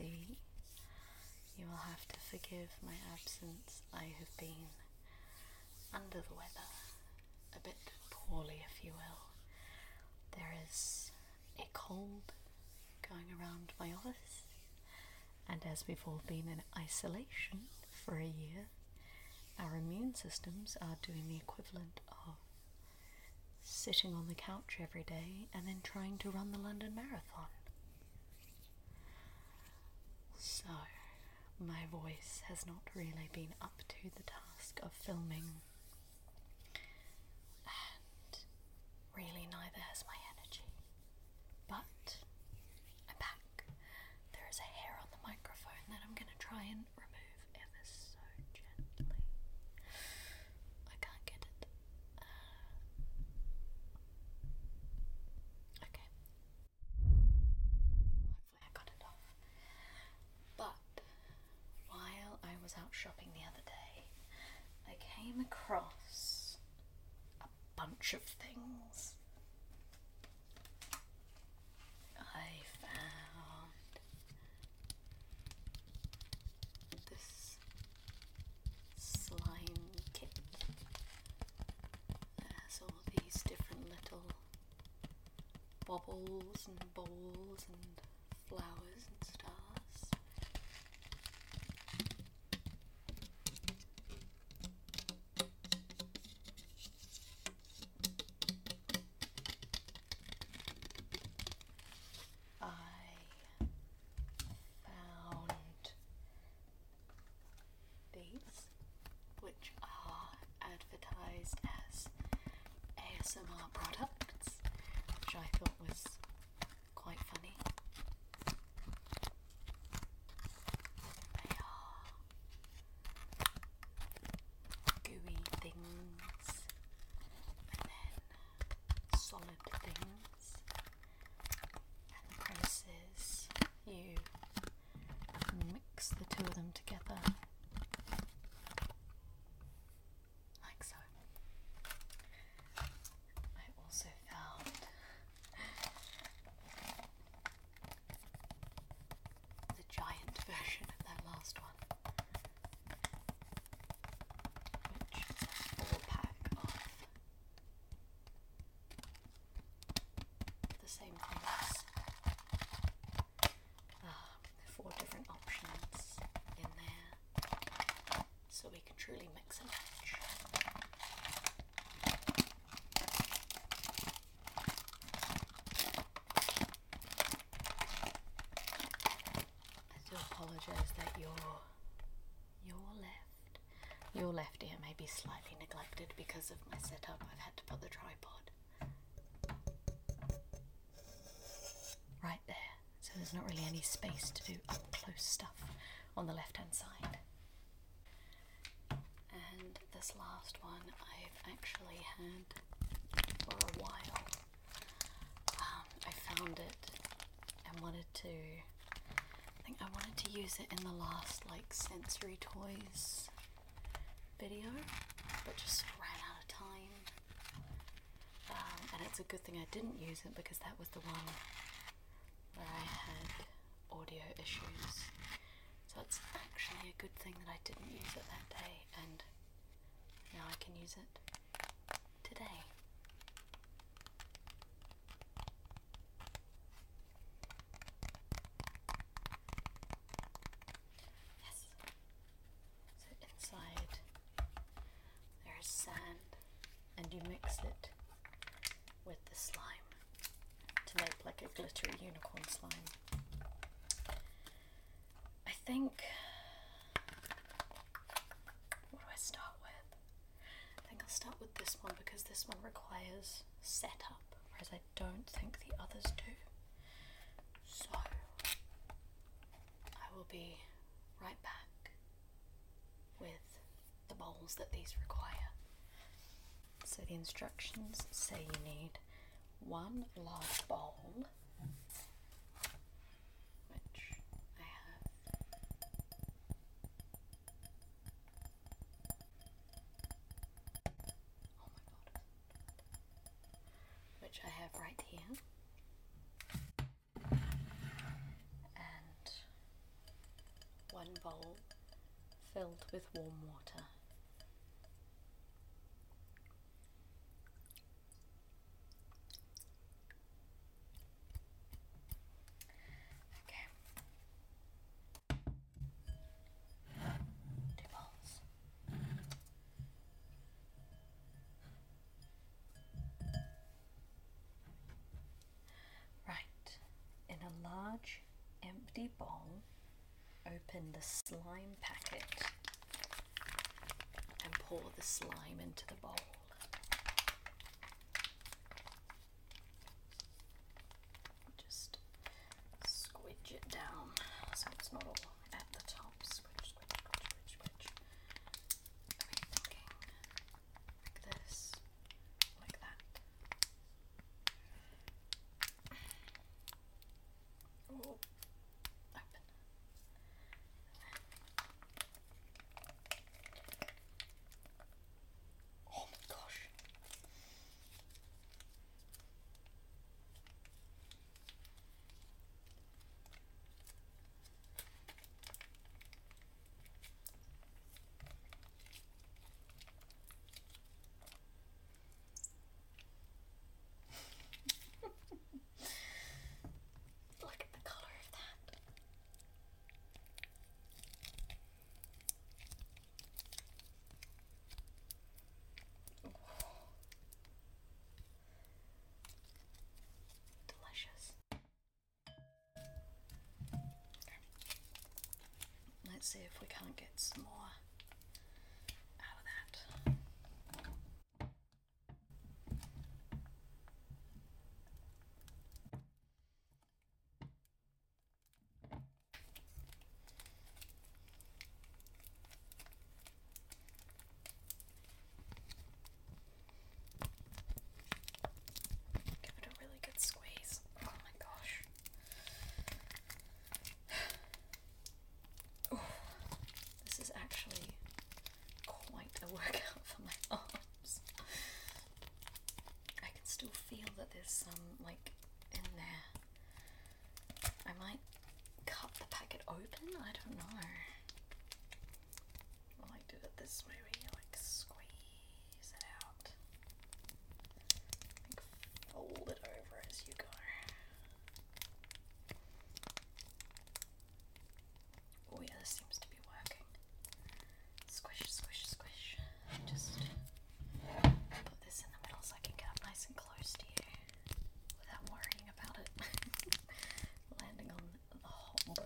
see, you will have to forgive my absence. I have been under the weather, a bit poorly, if you will. There is a cold going around my office, and as we've all been in isolation for a year, our immune systems are doing the equivalent of sitting on the couch every day and then trying to run the London Marathon. So, my voice has not really been up to the task of filming, and really neither has my energy. But I'm back. There is a hair on the microphone that I'm going to try and remove ever so gently. I can't get it. Okay. Hopefully, I got it off. But while I was out shopping the other day, I came across a bunch of things. I found this slime kit. It has all these different little bubbles and bowls and flowers and stars. I found these, which are advertised as ASMR products, which I thought was quite funny. They are gooey things and then solid things. And the premise is you mix the two of them together like so. I also found the giant version of that last one, which is a four pack of the same things. Uh, four different options in there, so we can truly mix and match. I do apologise that your your left your left ear may be slightly neglected because of my setup. I've had to put the tripod right there, so there's not really any space to do up close stuff on the left hand side. This last one I've actually had for a while. Um, I found it and wanted to. I think I wanted to use it in the last like sensory toys video, but just ran out of time. Um, and it's a good thing I didn't use it because that was the one where I had audio issues. So it's actually a good thing that I didn't use it that day, and now I can use it today. Yes. So inside there is sand, and you mix it with the slime to make like a glittery unicorn slime. I think. What do I start with? I think I'll start with this one because this one requires setup, whereas I don't think the others do. So, I will be right back with the bowls that these require. So, the instructions say you need one large bowl, bowl filled with warm water. Okay. Two. Right, in a large empty bowl, open the slime packet and pour the slime into the bowl. Just squidge it down so it's not all at the top. Squidge, squidge, squidge, squidge, squidge. I'm thinking like this, like that. Ooh, open. Oh my gosh. Look at the color of that. Delicious. Let's see if we can't get some more out of that. Give it a really good squeeze. Oh my gosh. Oh, this is actually quite a workout for my arms. I can still feel that there's some like in there. I might cut the packet open. I don't know. I might do it this way where you like squeeze it out. Like fold it over as you go. Oh yeah, this seems to be working. Squish, squish, squish. Just put this in the middle so I can get up nice and close to you without worrying about it landing on the hob.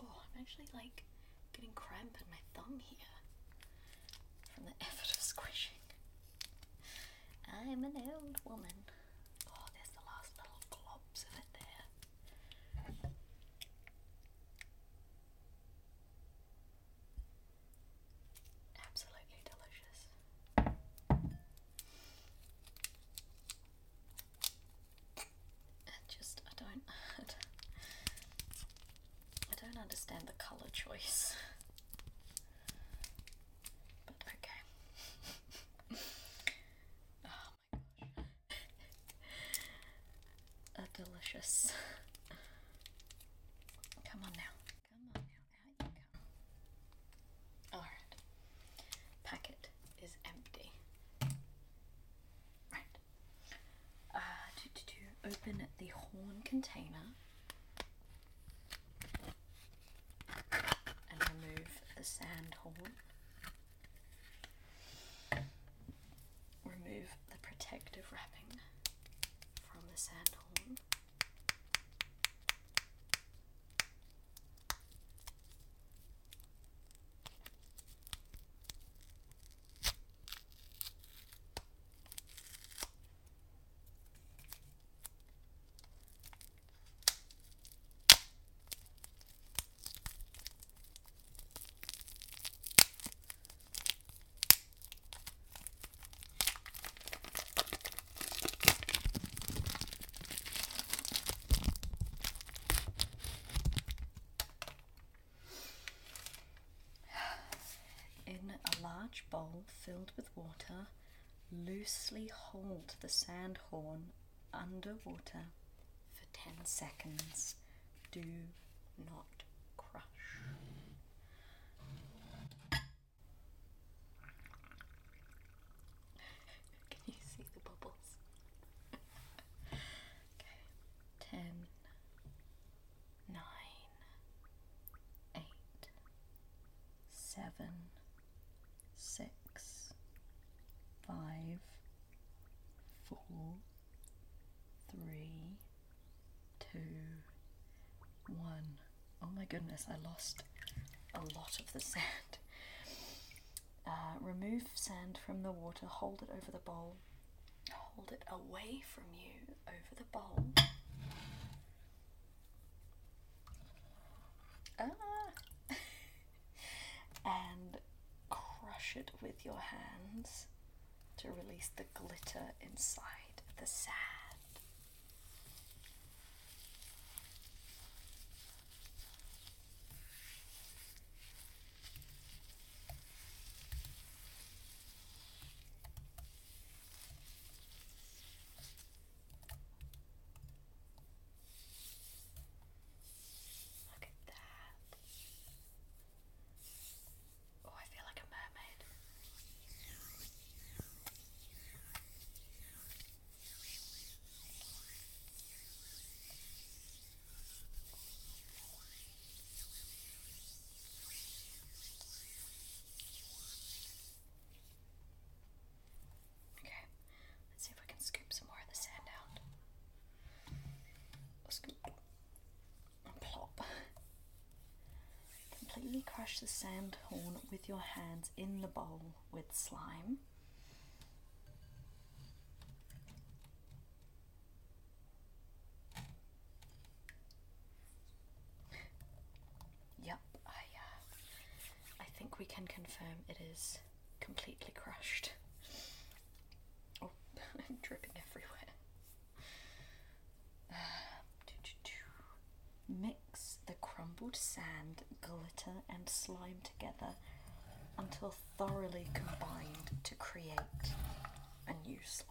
Oh, I'm actually like getting cramp in my thumb here from the effort of squishing. I'm an old woman. Oh, there's the last little globs of it there. Absolutely delicious. I just, I don't, I don't understand the colour choice. But okay. oh my gosh. A delicious. Come on now. Come on now. Out you come. Alright. Packet is empty. Right. Uh, to, to, to open the horn container and remove the sand horn. Remove the protective wrapping from the sand horn. In a large bowl filled with water, loosely hold the sand horn underwater for 10 seconds. Do not crush. Can you see the bubbles? okay. Ten, nine, eight, seven, six, five, four, three, two, one. Oh my lost a lot of the sand. Uh, remove sand from the water, hold it over the bowl, hold it away from you over the bowl. Ah! and crush it with your hands to release the glitter inside the sand. Look at that. Oh, I feel like a mermaid. Okay, let's see if we can scoop some more of the sand out. Scoop and plop. Completely crush the sand horn with your hands in the bowl with slime. Yep, I uh, I think we can confirm it is completely crushed. Oh, I'm dripping everywhere. Mix the crumbled sand, glitter, and slime together until thoroughly combined to create a new slime.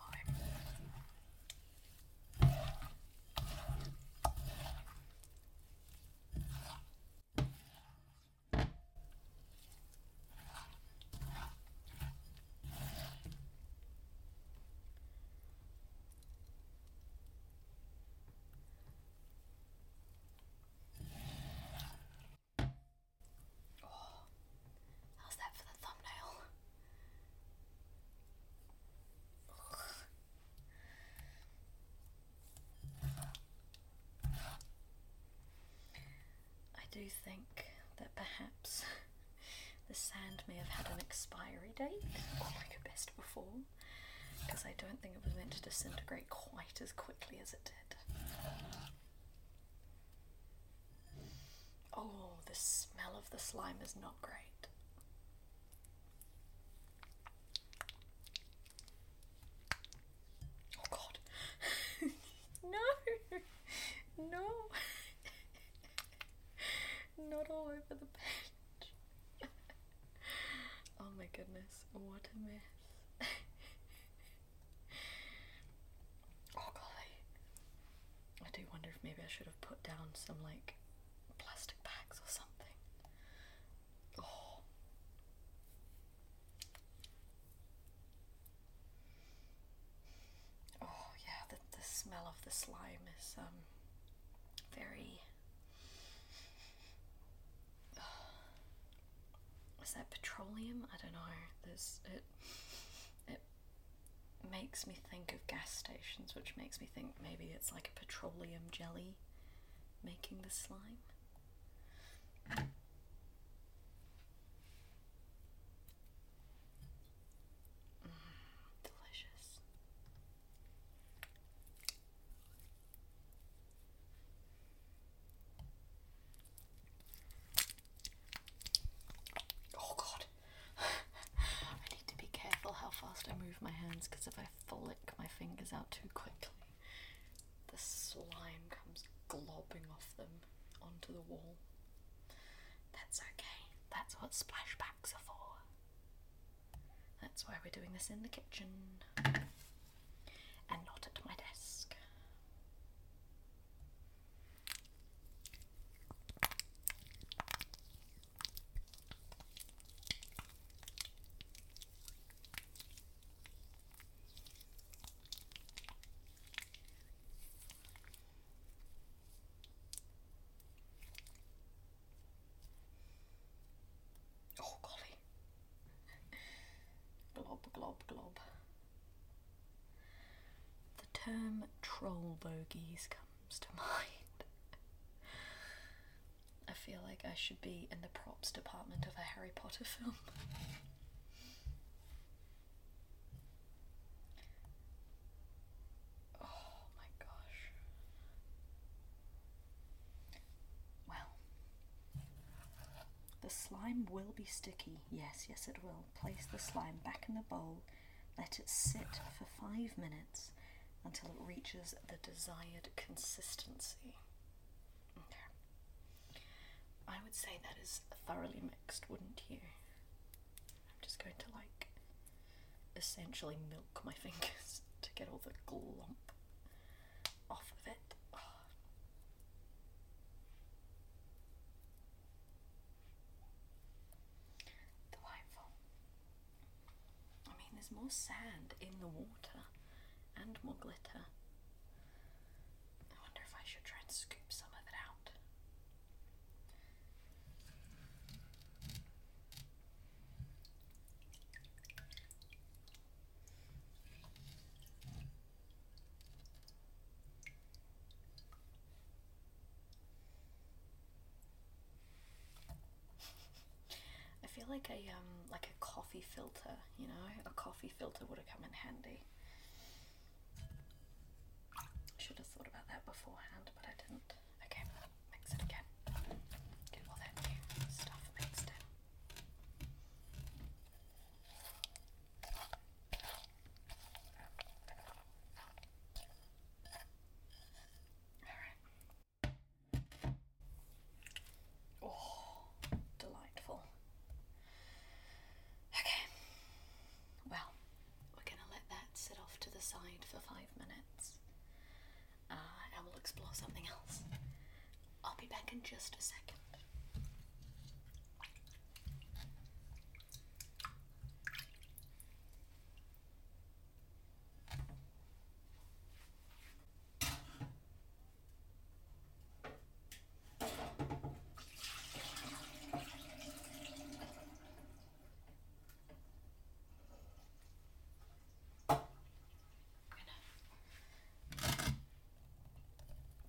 How's that for the thumbnail? I do think that perhaps the sand may have had an expiry date, or like a best before, because I don't think it was meant to disintegrate quite as quickly as it did. Oh, the smell of the slime is not great. Oh god. no! No! Not all over the bench. oh my goodness, what a mess. oh golly. I do wonder if maybe I should have put down some like plastic bags or something. Oh. Oh yeah, the the smell of the slime is um very is that petroleum? I don't know. There's it it makes me think of gas stations, which makes me think maybe it's like a petroleum jelly making the slime. Mm, delicious. Oh god. I need to be careful how fast I move my hands because if I flick my fingers out too quickly, the slime comes globbing off them onto the wall. That's okay. That's what splashbacks are for. That's why we're doing this in the kitchen and not at my desk. Glob, glob. The term troll bogies comes to mind. I feel like I should be in the props department of a Harry Potter film. Oh my gosh. Well, the slime will be sticky. Yes, yes, it will. Place the slime back in the bowl. Let it sit for five minutes until it reaches the desired consistency. Okay. I would say that is thoroughly mixed, wouldn't you? I'm just going to like essentially milk my fingers to get all the glump off of it. Delightful. I mean, more sand in the water and more glitter. I wonder if I should try and scoop some of it out. I feel like I um coffee filter, you know, a coffee filter would have come in handy. Should have thought about that beforehand, but I didn't. Okay, mix it again. Get all that new stuff mixed in. Alright. Oh, delightful. Okay, well, we're going to let that sit off to the side for five minutes uh, and we'll explore something else. I'll be in just a second.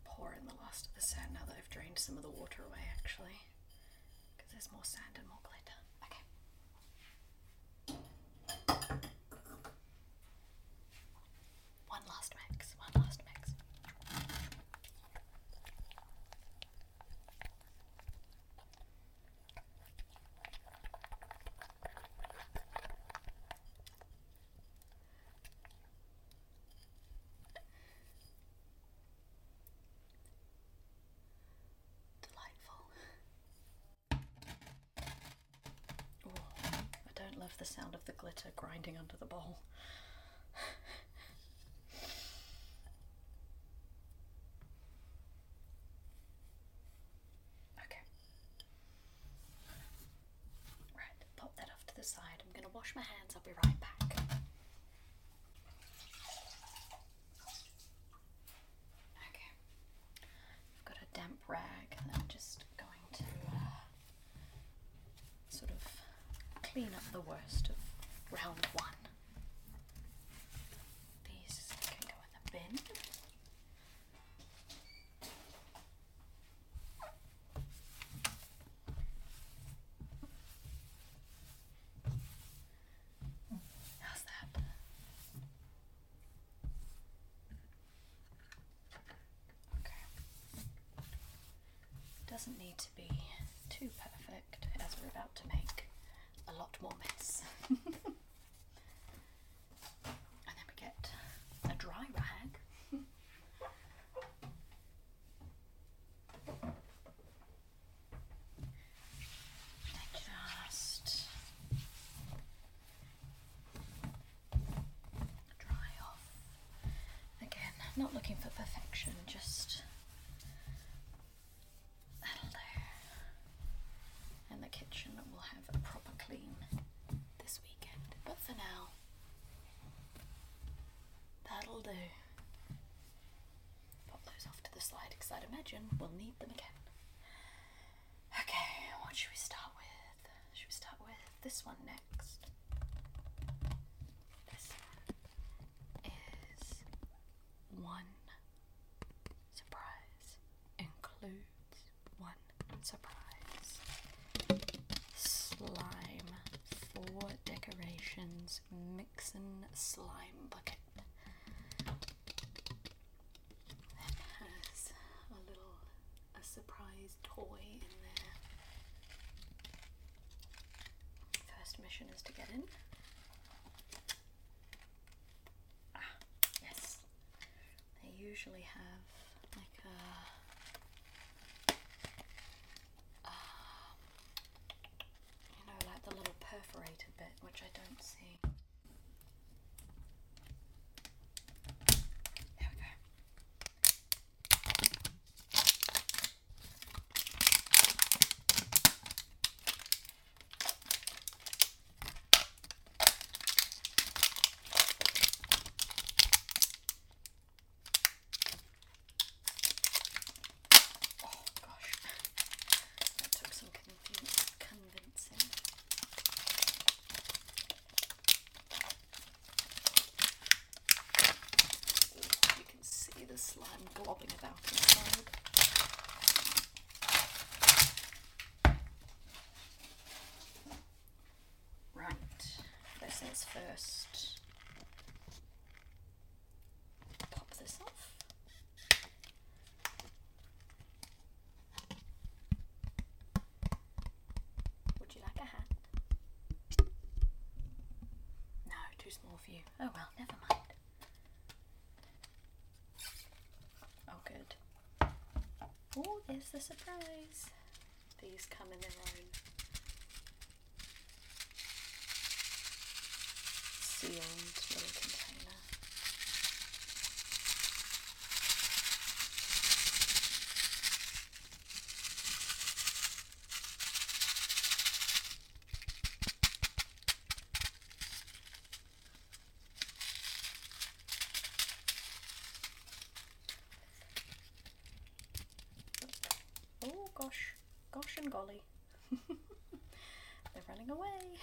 pour in the last of the sand now that I've some of the water away, actually. Because there's more sand and more glitter. Okay. One last mix, one last mix. Delightful. Oh, I don't love the sound of the glitter grinding under the bowl. okay. Right, pop that off to the side. I'm going to wash my hands. I'll be right back. Okay. I've got a damp rag and I'm just going to uh, sort of clean up the worst of round one. These can go in the bin. How's that? Okay. Doesn't need to be too perfect as we're about to make lot more mess. do. Pop those off to the side because I'd imagine we'll need them again. Okay, what should we start with? Should we start with this one next? This is one surprise includes one surprise. Slime for decorations, mixin' slime. Surprise toy in there. First mission is to get in. Ah yes. They usually have like a um, you know, like the little perforated bit, which I don't see. There we go. Oh gosh, that took some convin- convincing. Ooh, you can see the slime globbing about inside. Right, this is first. Pop this off. Would you like a hat? No, too small for you. Oh well, never mind. Oh, good. Oh, there's the surprise. These come in their own sealed little container. Oh gosh, gosh and golly. They're running away.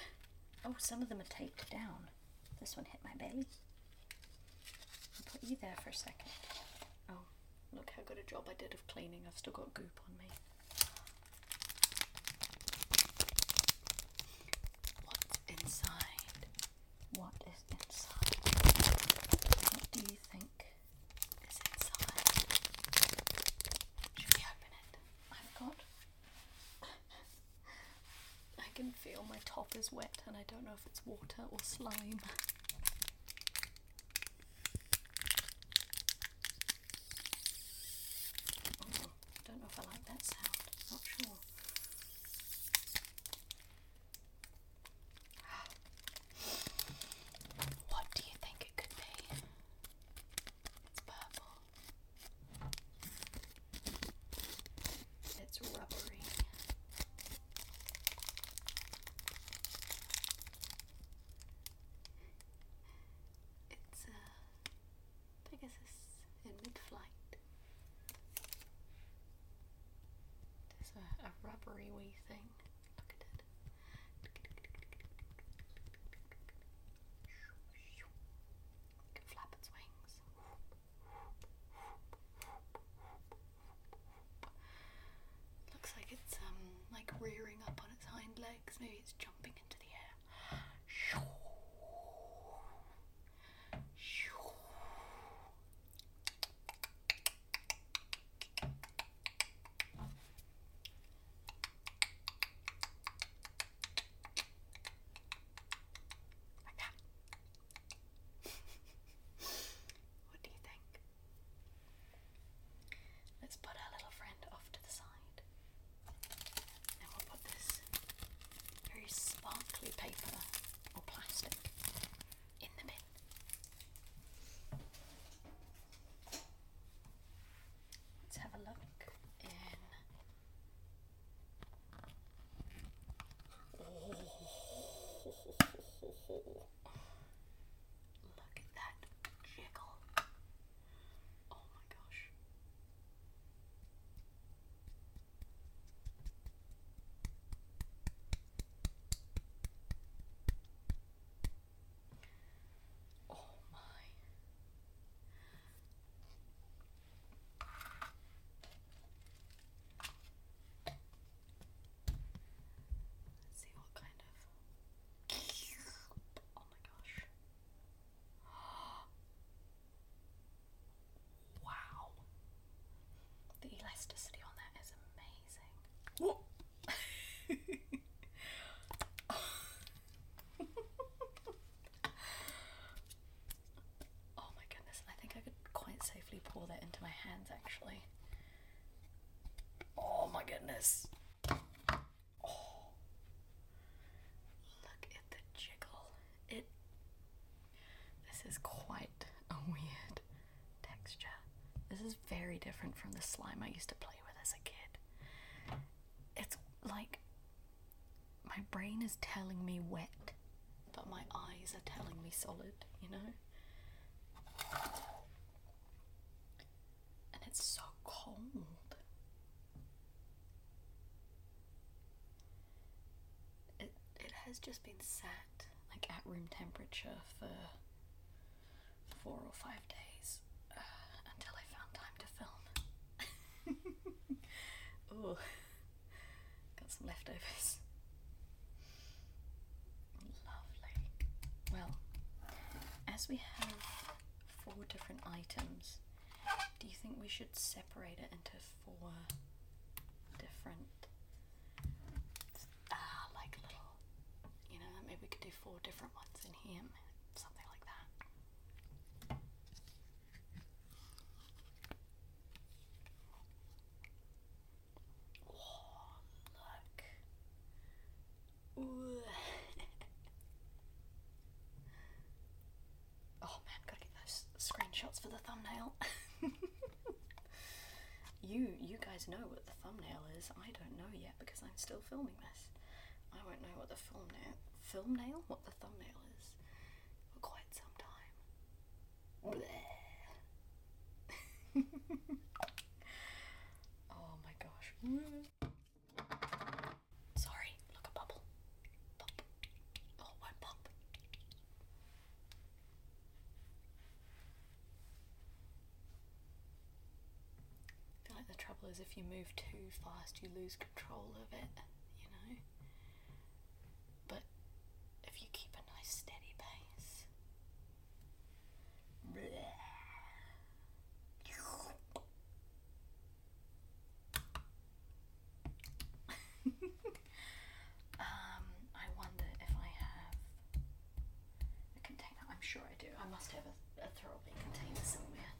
Oh, some of them are taped down. This one hit my belly. I'll put you there for a second. Oh, look how good a job I did of cleaning. I've still got goop on me. What's inside? What is inside? What do you think is inside? Should we open it? I've got. I can feel my top is wet and I don't know if it's water or slime. Oh, don't know if I like that sound. Not sure. What do you think it could be? It's purple. It's rubbery. It's a Pegasus in mid-flight. There's a, rubbery wee thing. Look at it. It can flap its wings. Looks like it's um like rearing this is very different from the slime I used to play with as a kid. It's like my brain is telling me wet, but my eyes are telling me solid, you know? And it's so cold. It it has just been sat like at room temperature for 4 or 5 we have four different items, do you think we should separate it into four different, ah, like little, you know, maybe we could do four different ones in here, something like that. Oh, look. Ooh. oh man, gotta get those screenshots for the thumbnail. You you guys know what the thumbnail is. I don't know yet because I'm still filming this. I won't know what the thumbnail thumbnail what the thumbnail is for quite some time. Oh my gosh. Sorry, look a bubble. Pop. Oh, one pop. I feel like is if you move too fast, you lose control of it, you know? But if you keep a nice steady pace. um, I wonder if I have a container. I'm sure I do. I must have a, a throwaway container somewhere.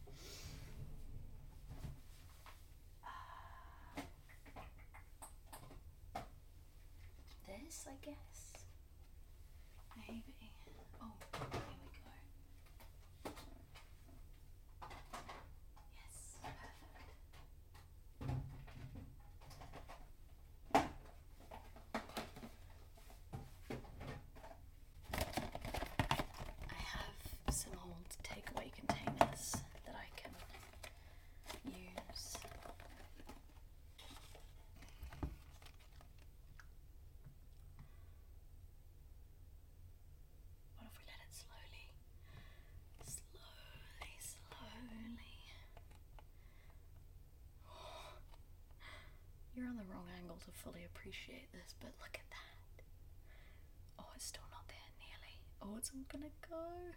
This, I guess. Maybe. Oh, here we go. Yes, perfect. I have some old takeaway containers that I can use. What if we let it slowly, slowly, slowly? You're on the wrong angle fully appreciate this, but look at that. Oh, it's still not there nearly. Oh, it's all gonna go.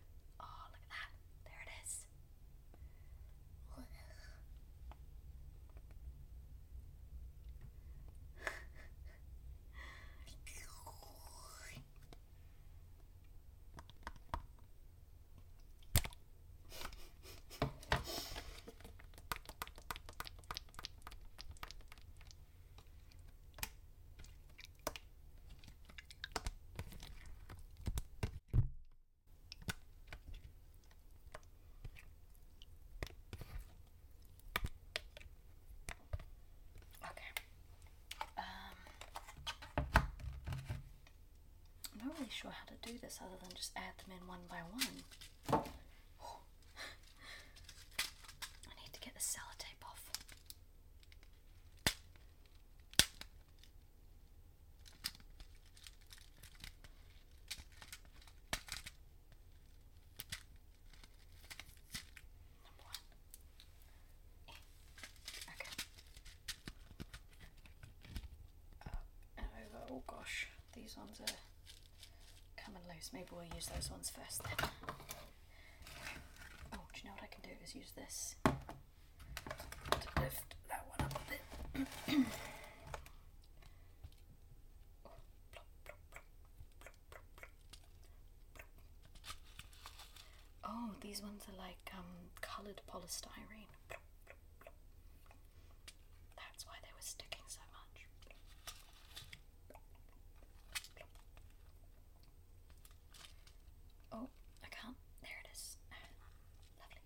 Sure how to do this other than just add them in one by one. I need to get the sellotape off. Number one. Okay. and over. Oh gosh, these ones are coming loose. Maybe we'll use those ones first then. Oh, do you know what I can do is use this to lift that one up a bit. Oh, these ones are like um, coloured polystyrene. That's why they were sticking so much. Oh, I can't. There it is. Lovely.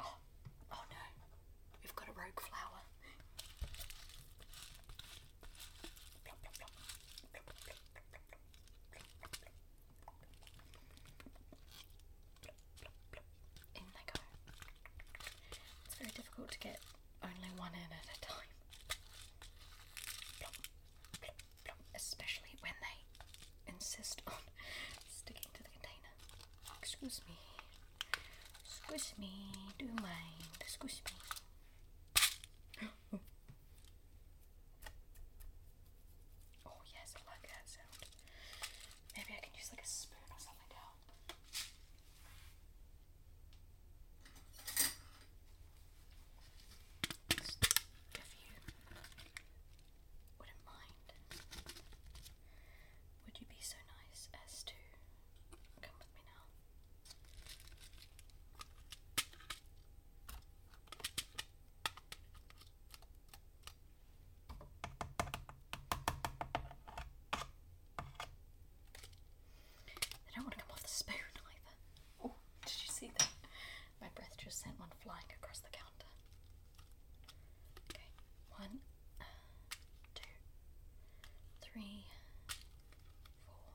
Oh, oh no. We've got a rogue flower. In they go. It's very to get only one in at a time. Especially when they insist on sticking to the container. Excuse me. Excuse me. Do mind? Squish me. Oh yes, I like that sound. Maybe I can use like a spoon or something to help. Just if you wouldn't mind, would you be so nice as to come with me now? They don't want to come off the spoon either. Oh, did you see that? My breath just sent one flying across the counter. Okay, one, two, three, four,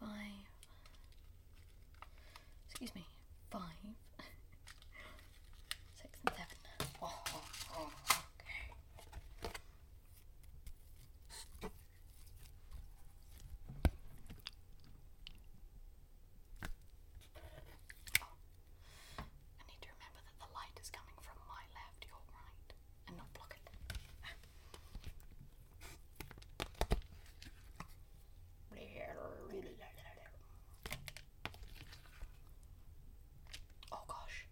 five. Excuse me, five, six, and seven. Oh, oh, oh, okay. I need to remember that the light is coming from my left, your right, and not block it. oh gosh.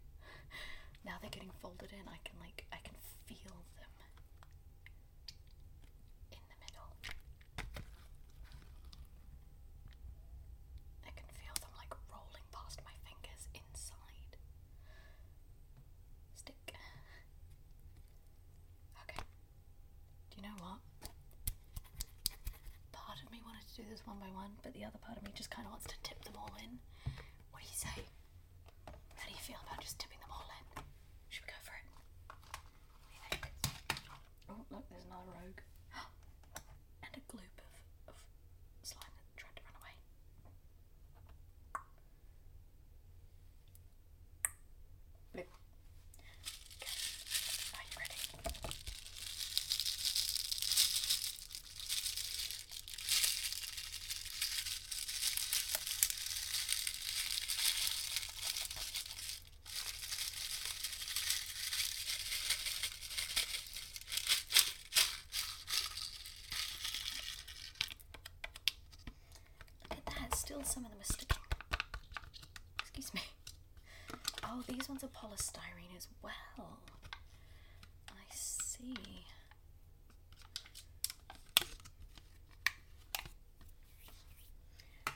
Now they're getting folded in, I can like I can feel them in the middle. I can feel them like rolling past my fingers inside. Stick. Okay. Do you know what? Part do this one by one, but the other part of me just kind of wants to tip them all in. What do you say? How do you feel about just tipping them all in? Should we go for it? Oh, look, there's another rogue. and a gloop of, of slime that tried to run away. Blip. Okay. Are you ready? Look at that, still some of them are sticking. Excuse me. Oh, these ones are polystyrene as well. I see.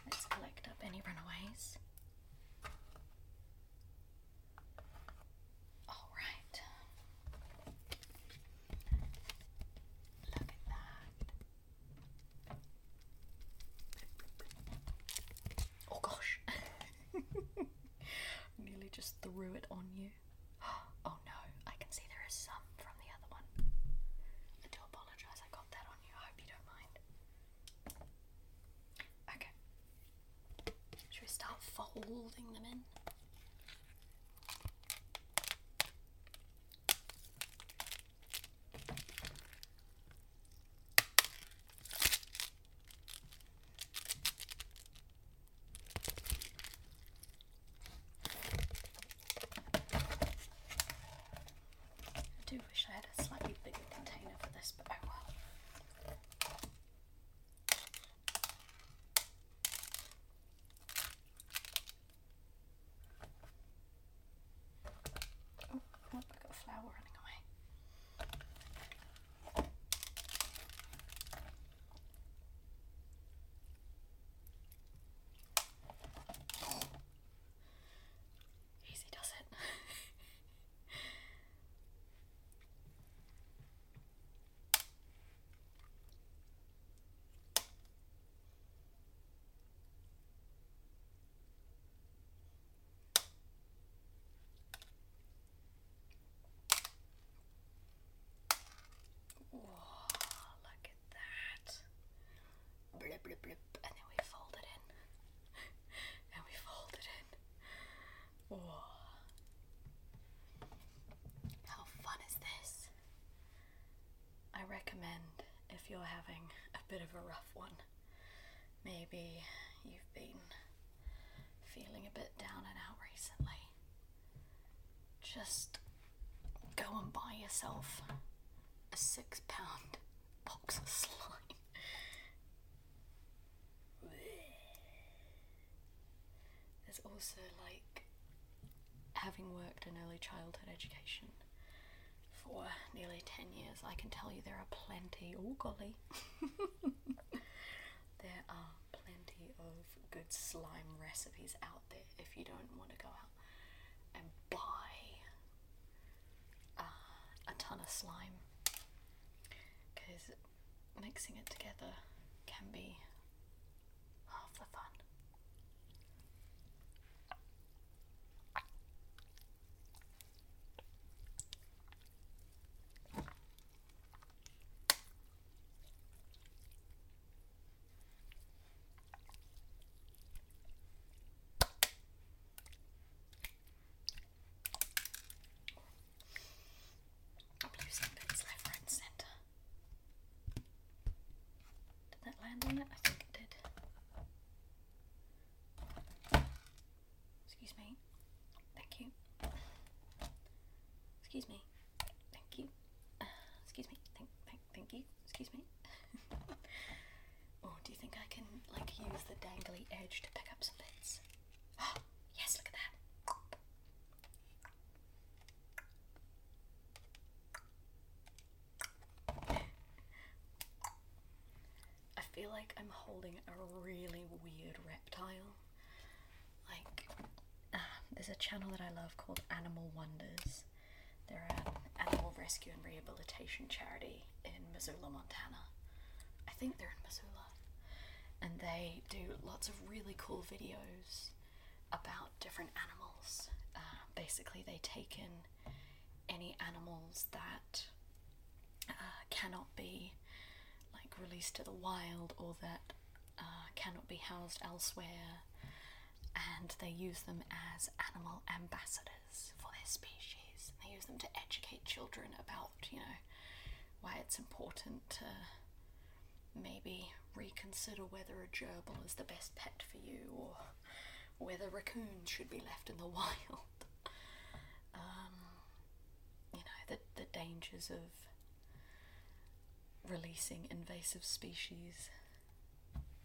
Let's collect up any runaways. All right. Look at that. Oh gosh. Nearly just threw it on you. Oh no, I can see there is some from the other one. I do apologize, I got that on you. I hope you don't mind. Okay. Should we start folding them in? blip, and then we fold it in. and we fold it in. Oh, How fun is this? I recommend if you're having a bit of a rough one. Maybe you've been feeling a bit down and out recently. Just go and buy yourself a six pound also like having worked in early childhood education for nearly 10 years, I can tell you there are plenty, oh golly, there are plenty of good slime recipes out there if you don't want to go out and buy uh, a ton of slime. Because mixing it together can be half the fun. I'm losing bits left, right, and centre. That it? I think it did. Excuse me. Thank you. Excuse me. Thank you. Excuse me. Thank, thank, thank you. Excuse me. oh, do you think I can like use the dangly edge to pick up some bits? Oh, yes. Look at that. I feel like I'm holding a really weird reptile. Like, uh, there's a channel that I love called Animal Wonders. They're an animal rescue and rehabilitation charity in Missoula, Montana. I think they're in Missoula. And they do lots of really cool videos about different animals. Uh, basically, they take in any animals that uh, cannot be released to the wild or that uh, cannot be housed elsewhere, and they use them as animal ambassadors for their species. They use them to educate children about, you know, why it's important to maybe reconsider whether a gerbil is the best pet for you or whether raccoons should be left in the wild. Um, you know, the, the dangers of releasing invasive species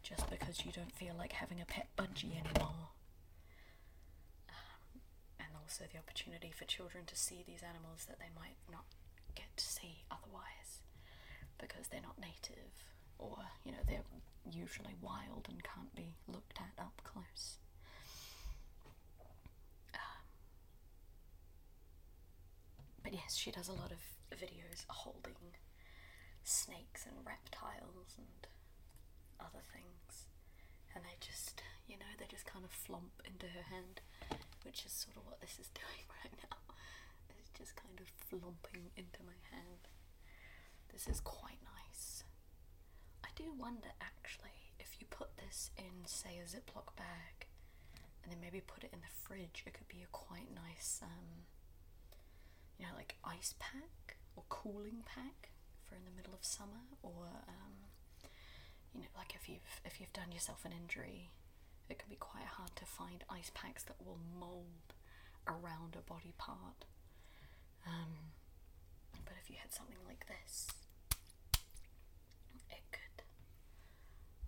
just because you don't feel like having a pet budgie anymore. Um, and also the opportunity for children to see these animals that they might not get to see otherwise because they're not native or, you know, they're usually wild and can't be looked at up close. Um, but yes, she does a lot of videos holding snakes and reptiles and other things. And they just, you know, they just kind of flump into her hand, which is sort of what this is doing right now. It's just kind of flumping into my hand. This is quite nice. I do wonder actually if you put this in, say, a Ziploc bag and then maybe put it in the fridge, it could be a quite nice, um, you know, like ice pack or cooling pack in the middle of summer, or um, you know, like if you've if you've done yourself an injury, it can be quite hard to find ice packs that will mold around a body part. Um, but if you had something like this, it could,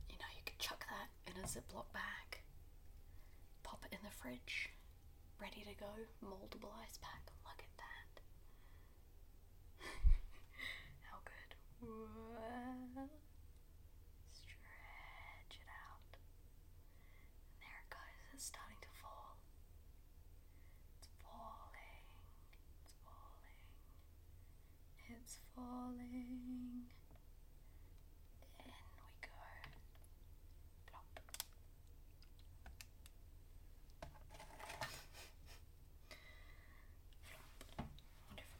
you know, you could chuck that in a Ziploc bag, pop it in the fridge, ready to go, moldable ice pack. Look at that. Stretch it out. And there it goes. It's starting to fall. It's falling. It's falling. It's falling. In we go.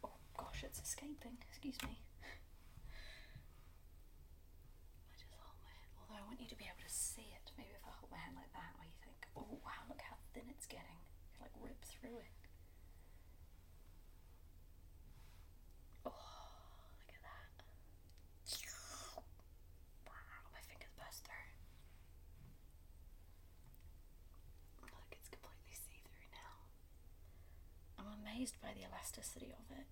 Oh gosh, it's escaping. Excuse me. through it. Oh, look at that. My fingers burst through. Look, it's completely see through now. I'm amazed by the elasticity of it.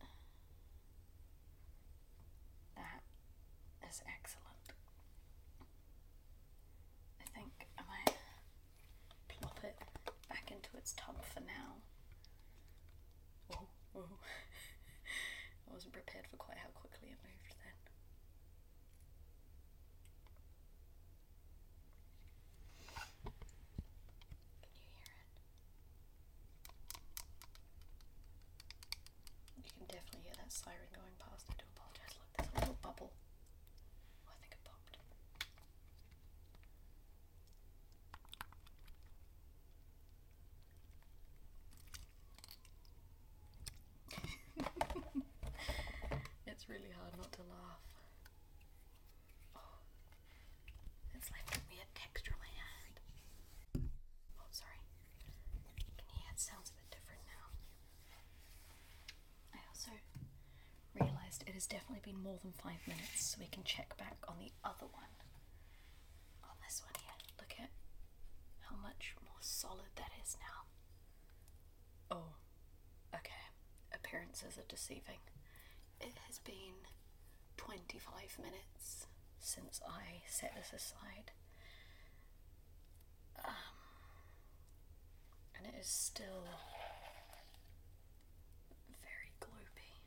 Has definitely been more than five minutes, so we can check back on the other one. On this one here. Look at how much more solid that is now. Oh, okay. Appearances are deceiving. It has been 25 minutes since I set this aside. Um, and it is still very gloopy.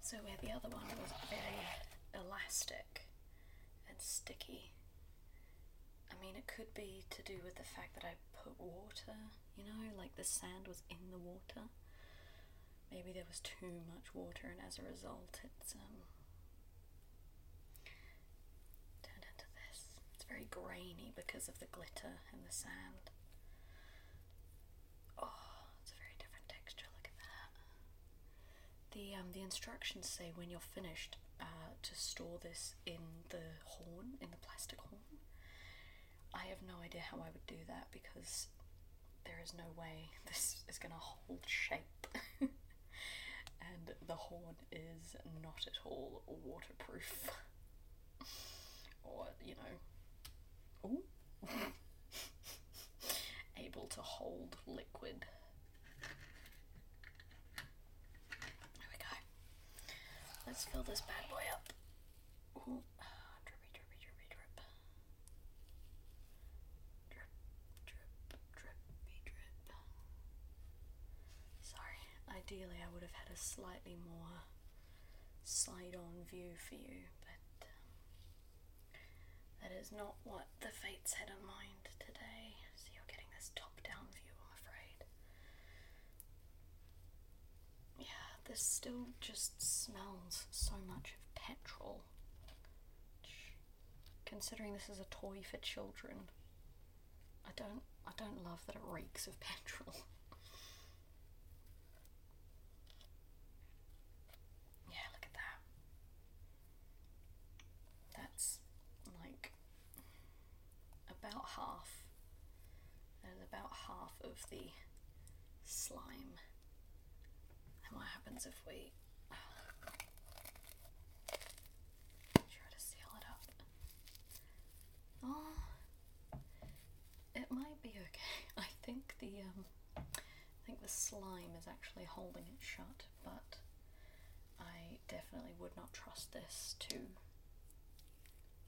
So where the other one was very elastic and sticky, I mean it could be to do with the fact that I put water, you know, like the sand was in the water. Maybe there was too much water and as a result it's um turned into this. It's very grainy because of the glitter and the sand. Oh, it's a very different texture. Look at that. The um, the instructions say when you're finished uh, to store this in the horn, in the plastic horn. I have no idea how I would do that because there is no way this is going to hold shape. and the horn is not at all waterproof. or, you know, able to hold liquid. There we go. Let's fill this bad boy up. Sorry, ideally I would have had a slightly more side on view for you, but um, that is not what the fates had in mind today. So you're getting this top down view, I'm afraid. Yeah, this still just smells so much of petrol. Considering this is a toy for children, I don't I don't love that it reeks of petrol. yeah, look at that. That's like about half. That is about half of the slime. Happens if we try to seal it up? Oh, it might be okay. I think the um, I think the slime is actually holding it shut, but I definitely would not trust this to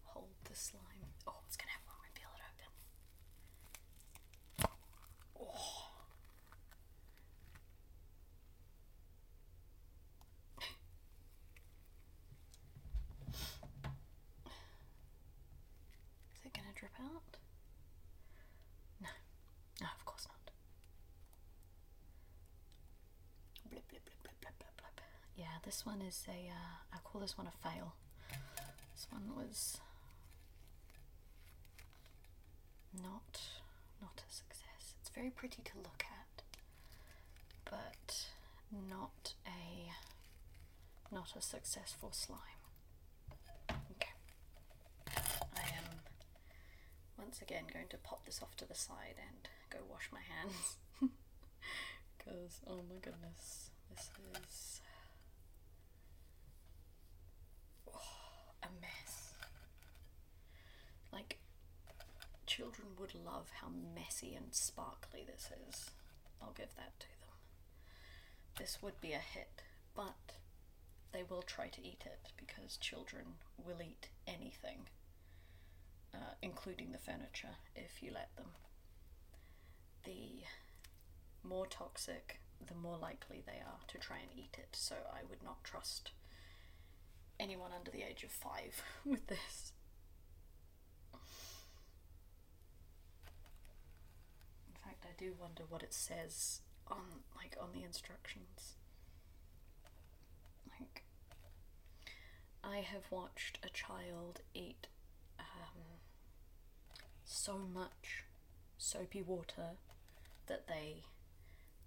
hold the slime. Oh, it's gonna have one peel it open. Oh. Is it gonna drip out? No. No, of course not. Blip, blip, blip, blip, blip, blip, blip. Yeah, this one is a, uh, I call this one a fail. This one was not not a success. It's very pretty to look at, but not a not a successful slime. Okay. I am once again going to pop this off to the side and go wash my hands. Because, oh my goodness, this is oh, a mess. Like, children would love how messy and sparkly this is. I'll give that to them. This would be a hit, but they will try to eat it because children will eat anything, uh, including the furniture, if you let them. The more toxic, the more likely they are to try and eat it, so I would not trust anyone under the age of five with this. In fact, I do wonder what it says on like on the instructions. Like I have watched a child eat um, so much soapy water that they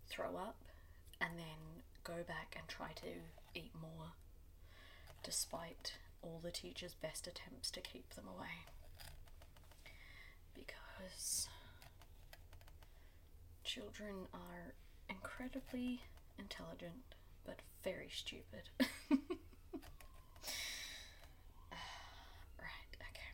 throw up and then go back and try to eat more despite all the teacher's best attempts to keep them away. Because children are incredibly intelligent but very stupid. right, okay.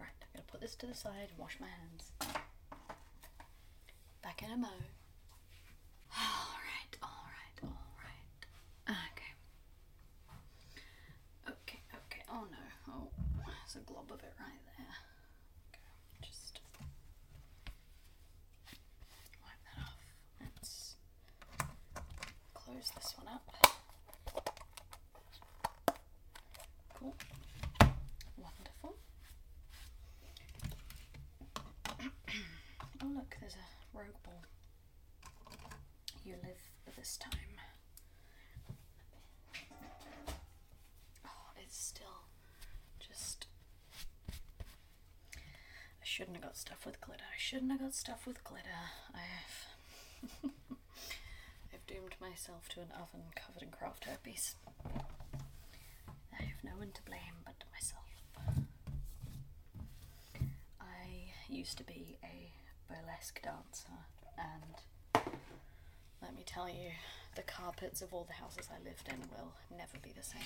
Right, I'm gonna put this to the side and wash my hands. Back in a mo. Alright, alright, alright. Okay. Okay, okay. Oh no. Oh, glob of it right there. Just wipe that off. Let's close this one up. Cool. Wonderful. oh look, there's a rogue ball. You live for this time. Oh, it's still just. I shouldn't have got stuff with glitter. I shouldn't have got stuff with glitter. I have. I've doomed myself to an oven covered in craft herpes. I have no one to blame but myself. I used to be a burlesque dancer, and let me tell you, the carpets of all the houses I lived in will never be the same.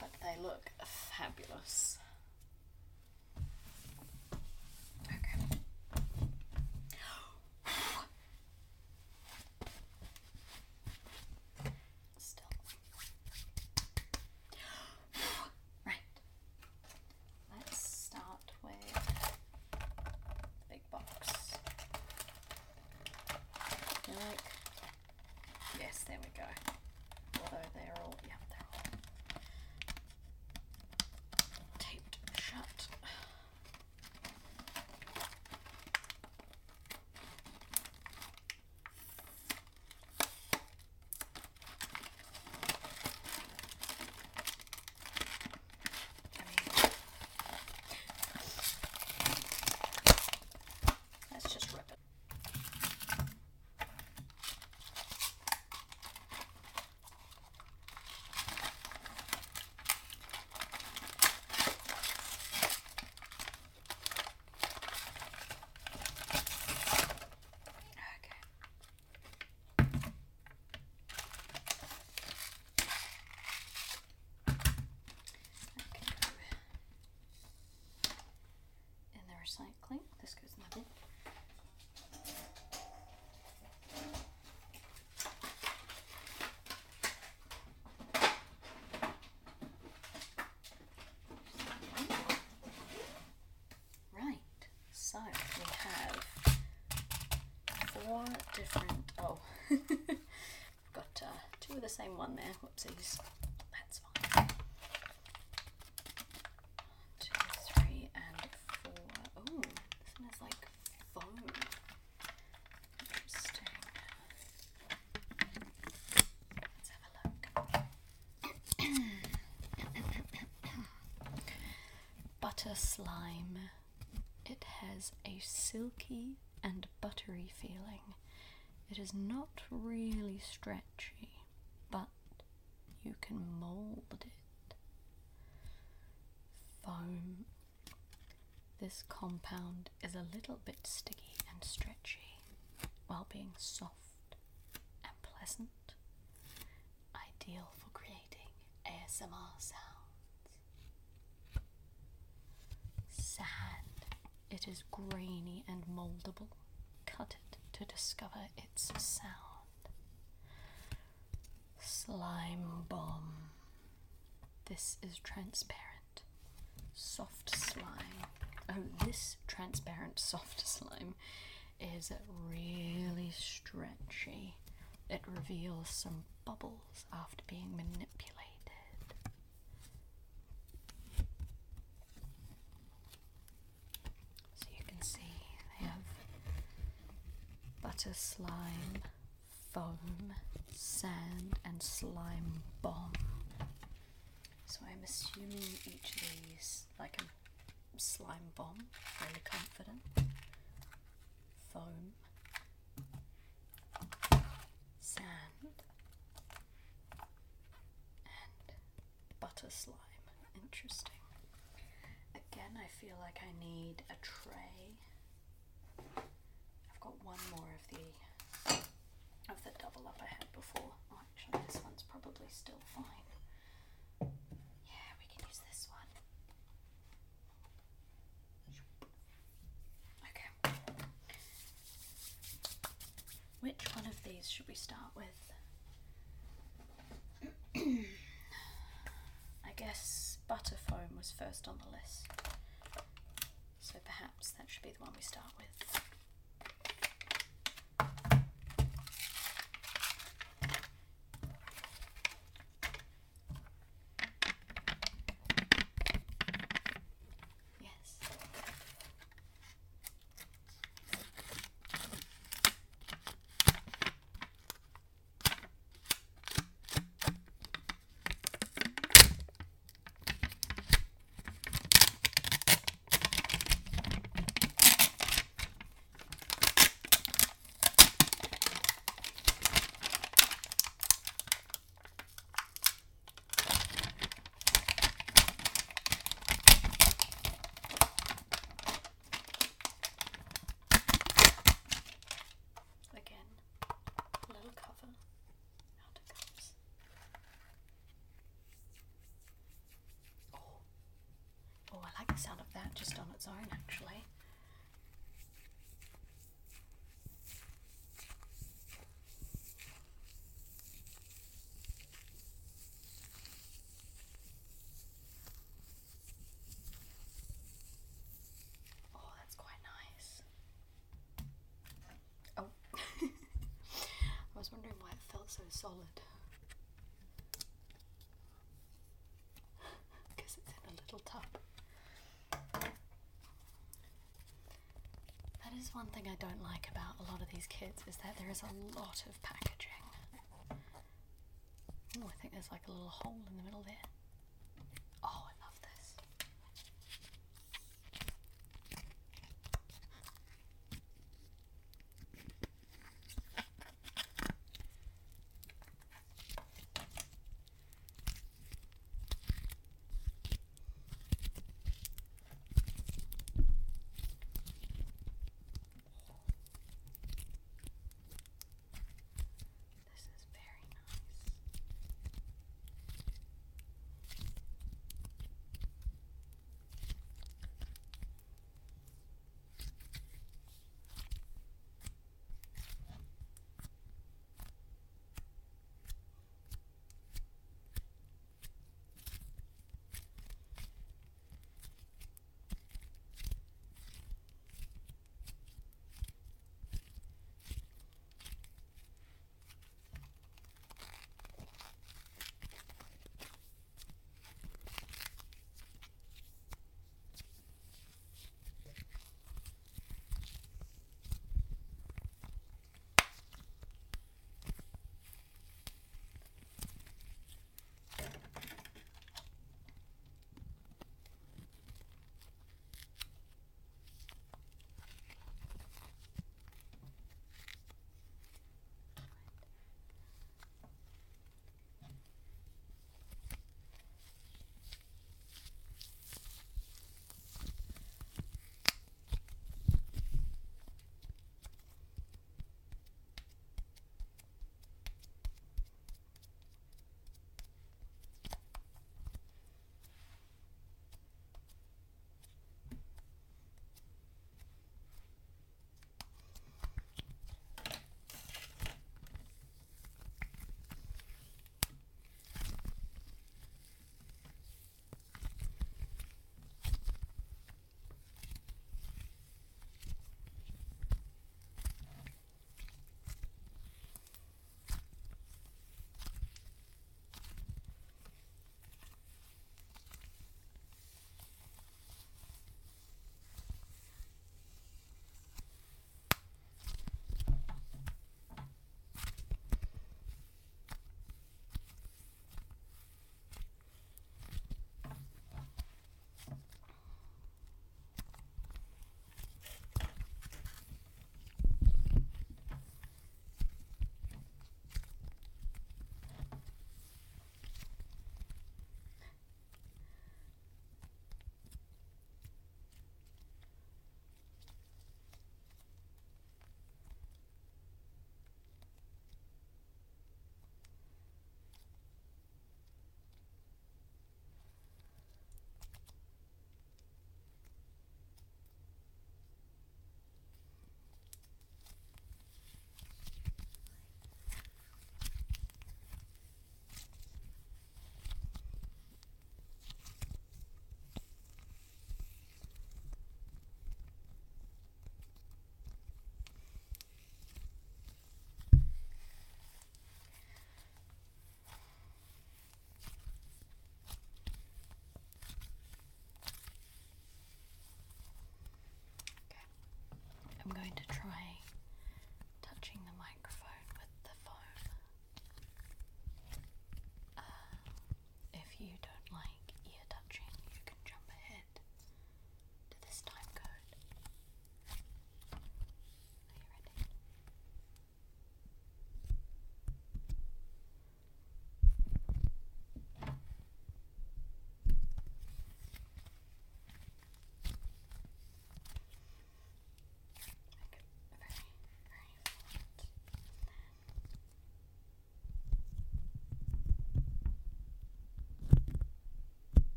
But they look fabulous. Okay. Still. Right. Let's start with big box. You like? Yes, there we go. Although they're all, yeah, they're all taped shut. I mean, let's just rip it. Okay. Okay. In the this goes in the bin. Right, so we have four different. Oh, I've got uh, two of the same one there. Whoopsies. That's fine. Two, three, and four. Oh, this one has like foam. Interesting. Let's have a look. Butter slime. It has a silky feeling. It is not really stretchy, but you can mold it. Foam. This compound is a little bit sticky and stretchy while being soft and pleasant. ideal for creating ASMR sounds. Sand. It is grainy and moldable. To discover its sound. Slime bomb. This is transparent. Soft slime. Oh, this transparent soft slime is really stretchy. It reveals some bubbles after being manipulated. So you can see they have butter slime, foam, sand, and slime bomb. So I'm assuming each of these, like a slime bomb, fairly confident, foam, sand, and butter slime. Interesting. Again, I feel like I need a tray. I've got one more of the of the double up I had before. Oh, actually, this one's probably still fine. Yeah, we can use this one. Okay. Which one of these should we start with? I guess butter foam was first on the list. So perhaps that should be the one we start with. Yes. Again, little cover. Out it comes. Oh, oh, I like the sound of that just on its own, actually. Oh, that's quite nice. Oh, I was wondering why it felt so solid. Because it's in a little tub. That is one thing I don't like about a lot of these kits is that there is a lot of packaging. Oh, I think there's like a little hole in the middle there.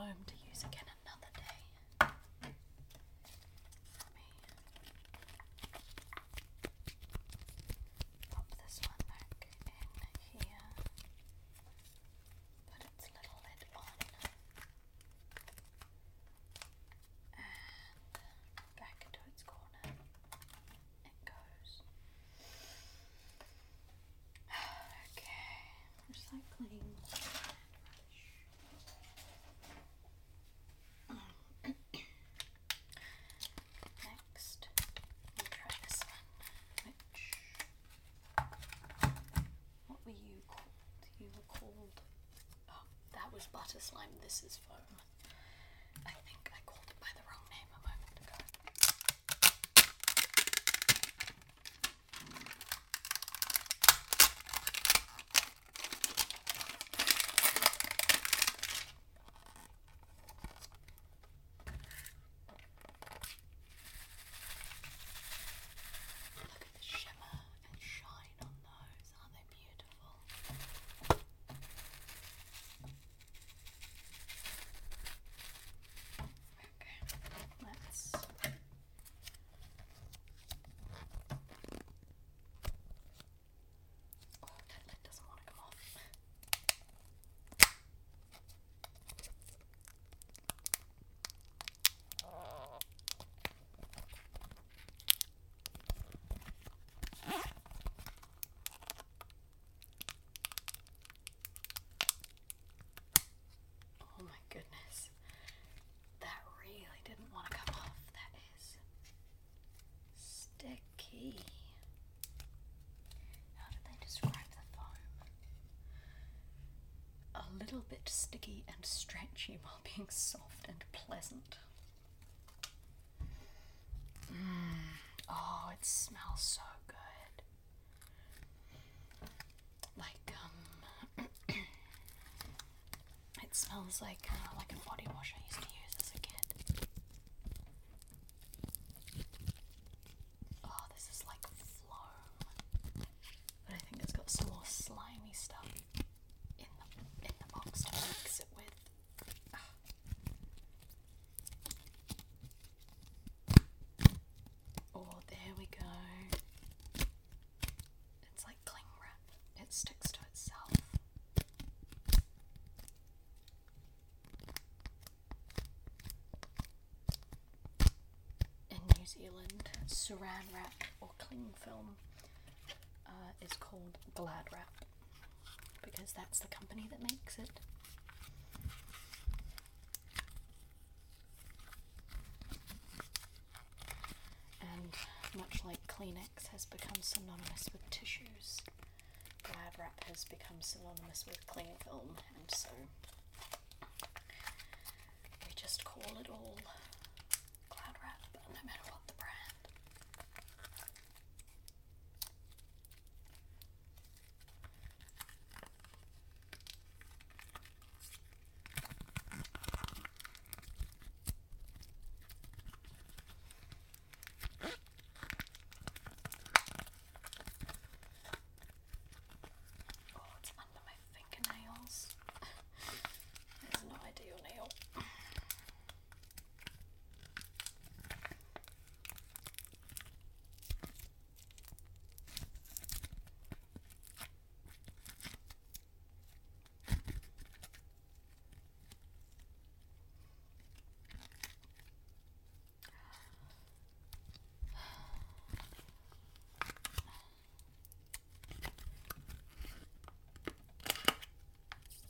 home to this is foam. I think I called it by the wrong name a moment ago. Look at the shimmer and shine on those. Aren't they beautiful? Okay, let's. Oh, that lid doesn't want to come off. Oh my goodness. That really didn't want to come off. That is sticky. How did they describe the foam? A little bit sticky and stretchy while being soft and pleasant. Mm. Oh, it smells so good. Like um it smells like uh, like a body wash I used to use as a kid. Oh, this is like flow. But I think it's got some more slimy stuff in the in the box to mix it with. Oh, there we go. It's like cling wrap. It sticks to itself. In New Zealand, saran wrap or cling film uh, is called Glad Wrap because that's the company that makes it. And much like Kleenex has become synonymous with tissues, Glad Wrap has become synonymous with cling film, and so we just call it all Glad Wrap, no matter what the brand. Oh, it's under my fingernails. It's not ideal nail. Is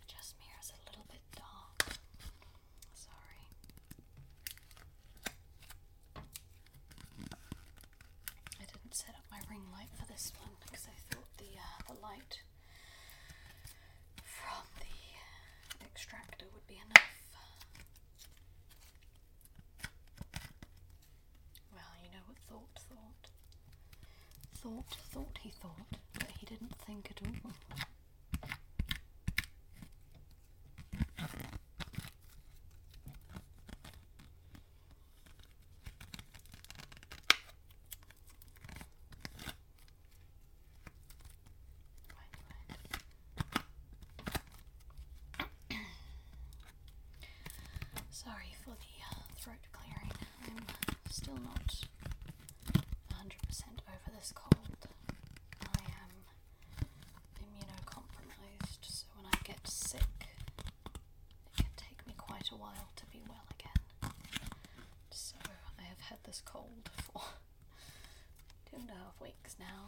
it just me or is it a little bit dark? Sorry. I didn't set up my ring light for this one because I thought the uh, the light from the extractor would be enough. Well, you know what thought thought. Thought thought he thought, but he didn't think at all. Sorry for the uh, throat clearing. I'm still not 100% over this cold. I am immunocompromised, so when I get sick, it can take me quite a while to be well again. So I have had this cold for two and a half weeks now.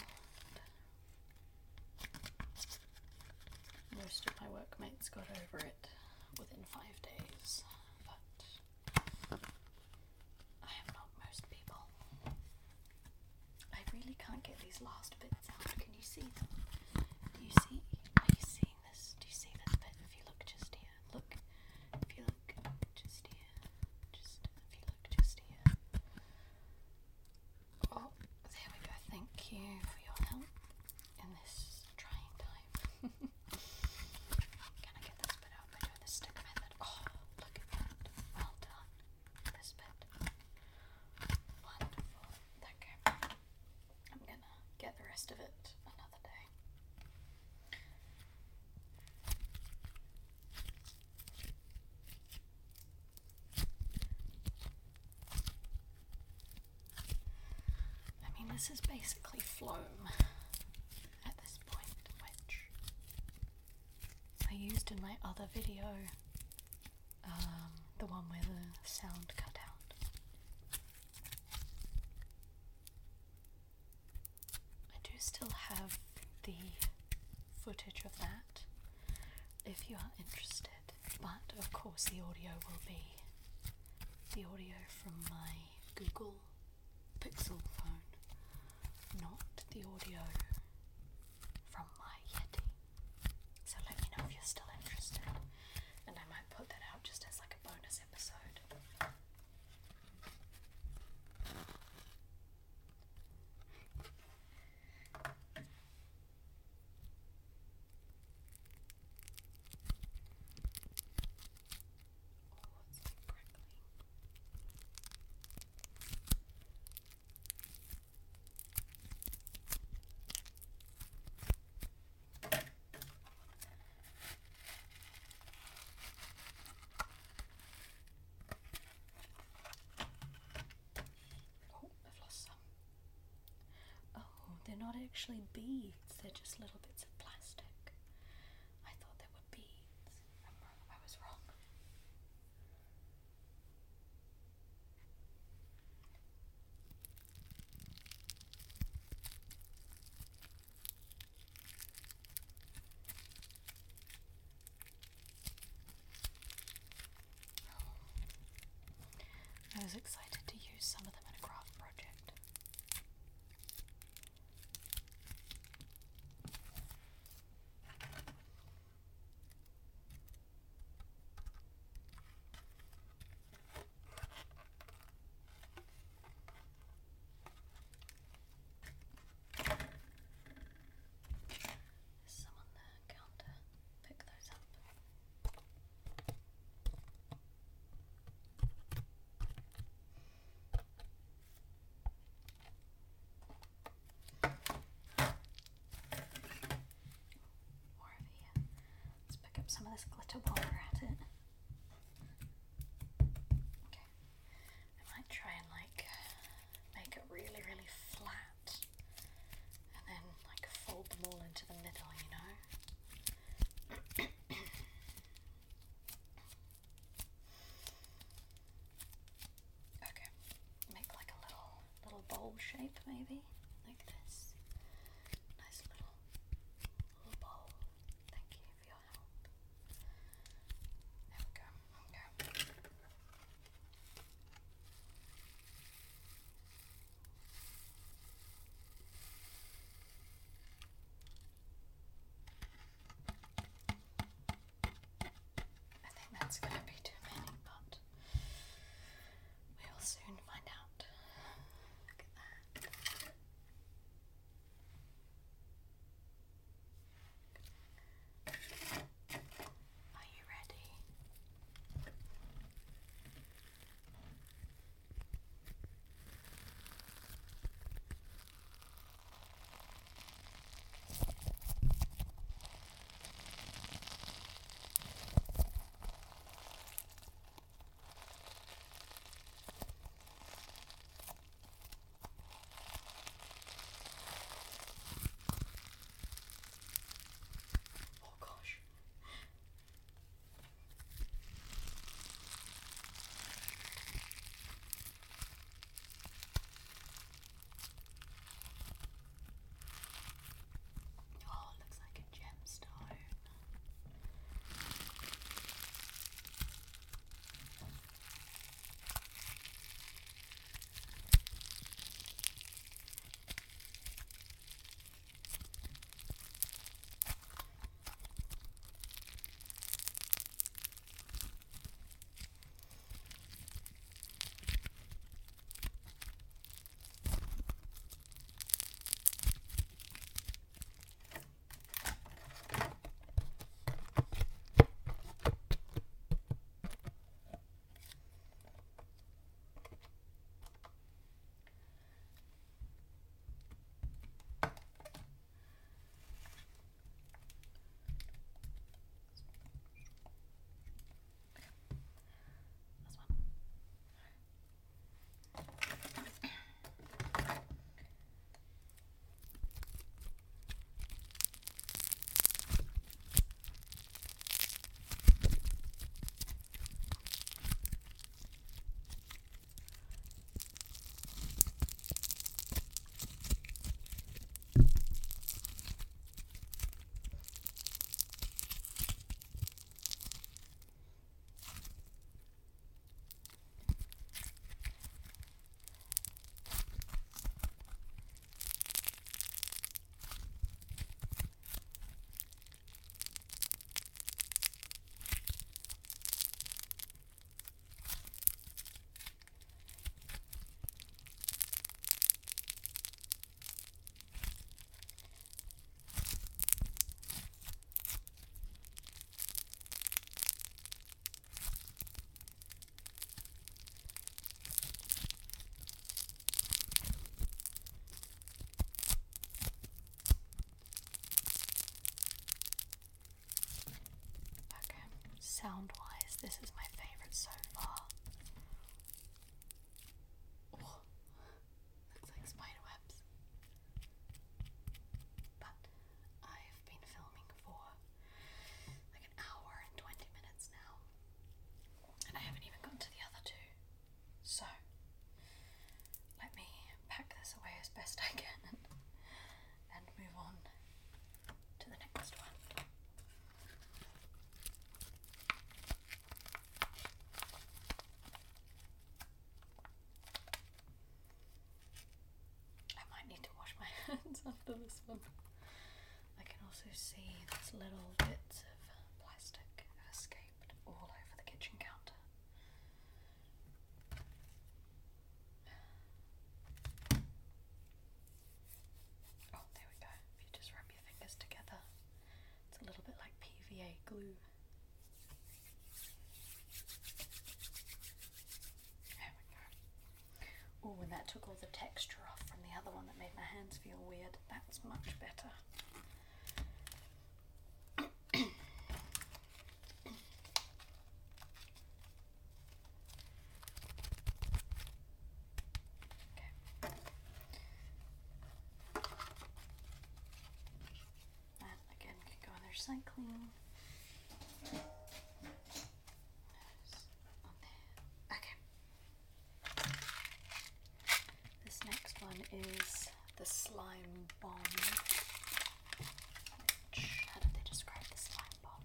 Most of my workmates got over it within five days, but I am not most people. I really can't get these last bits out. Can you see them? Do you see? Are you seeing this? Do you see this bit? If you rest of it another day. I mean, this is basically foam at this point, which I used in my other video, um, the one where the sound cut out. I do still have the footage of that if you are interested, but of course, the audio will be the audio from my Google Pixel phone, not the audio from my Yeti. So let me know if you're still interested, and I might put that out just as like a bonus episode. Oh, it's like crackling. Oh, I've lost some. Oh, they're not actually beads, they're just little bits of plastic. I thought they were beads. I'm wrong. I was wrong. I was excited to use some of them in a craft project. There's some on the counter. Pick those up. More over here. Let's pick up some of this glitter while we're at it. Okay. I might try and like make it really, really flat and then like fold them all into the middle, you know? okay. Make like a little little bowl shape maybe. Sound wise, this is my favorite so far. Wash my hands after this one. I can also see these little bits of uh, plastic have escaped all over the kitchen counter. Oh, there we go. If you just rub your fingers together, it's a little bit like PVA glue. There we go. Oh, and that took all the texture off from the other one that made my hands feel weird. That's much better. Okay. That again can go in their is the slime bomb. Which, how did they describe the slime bomb?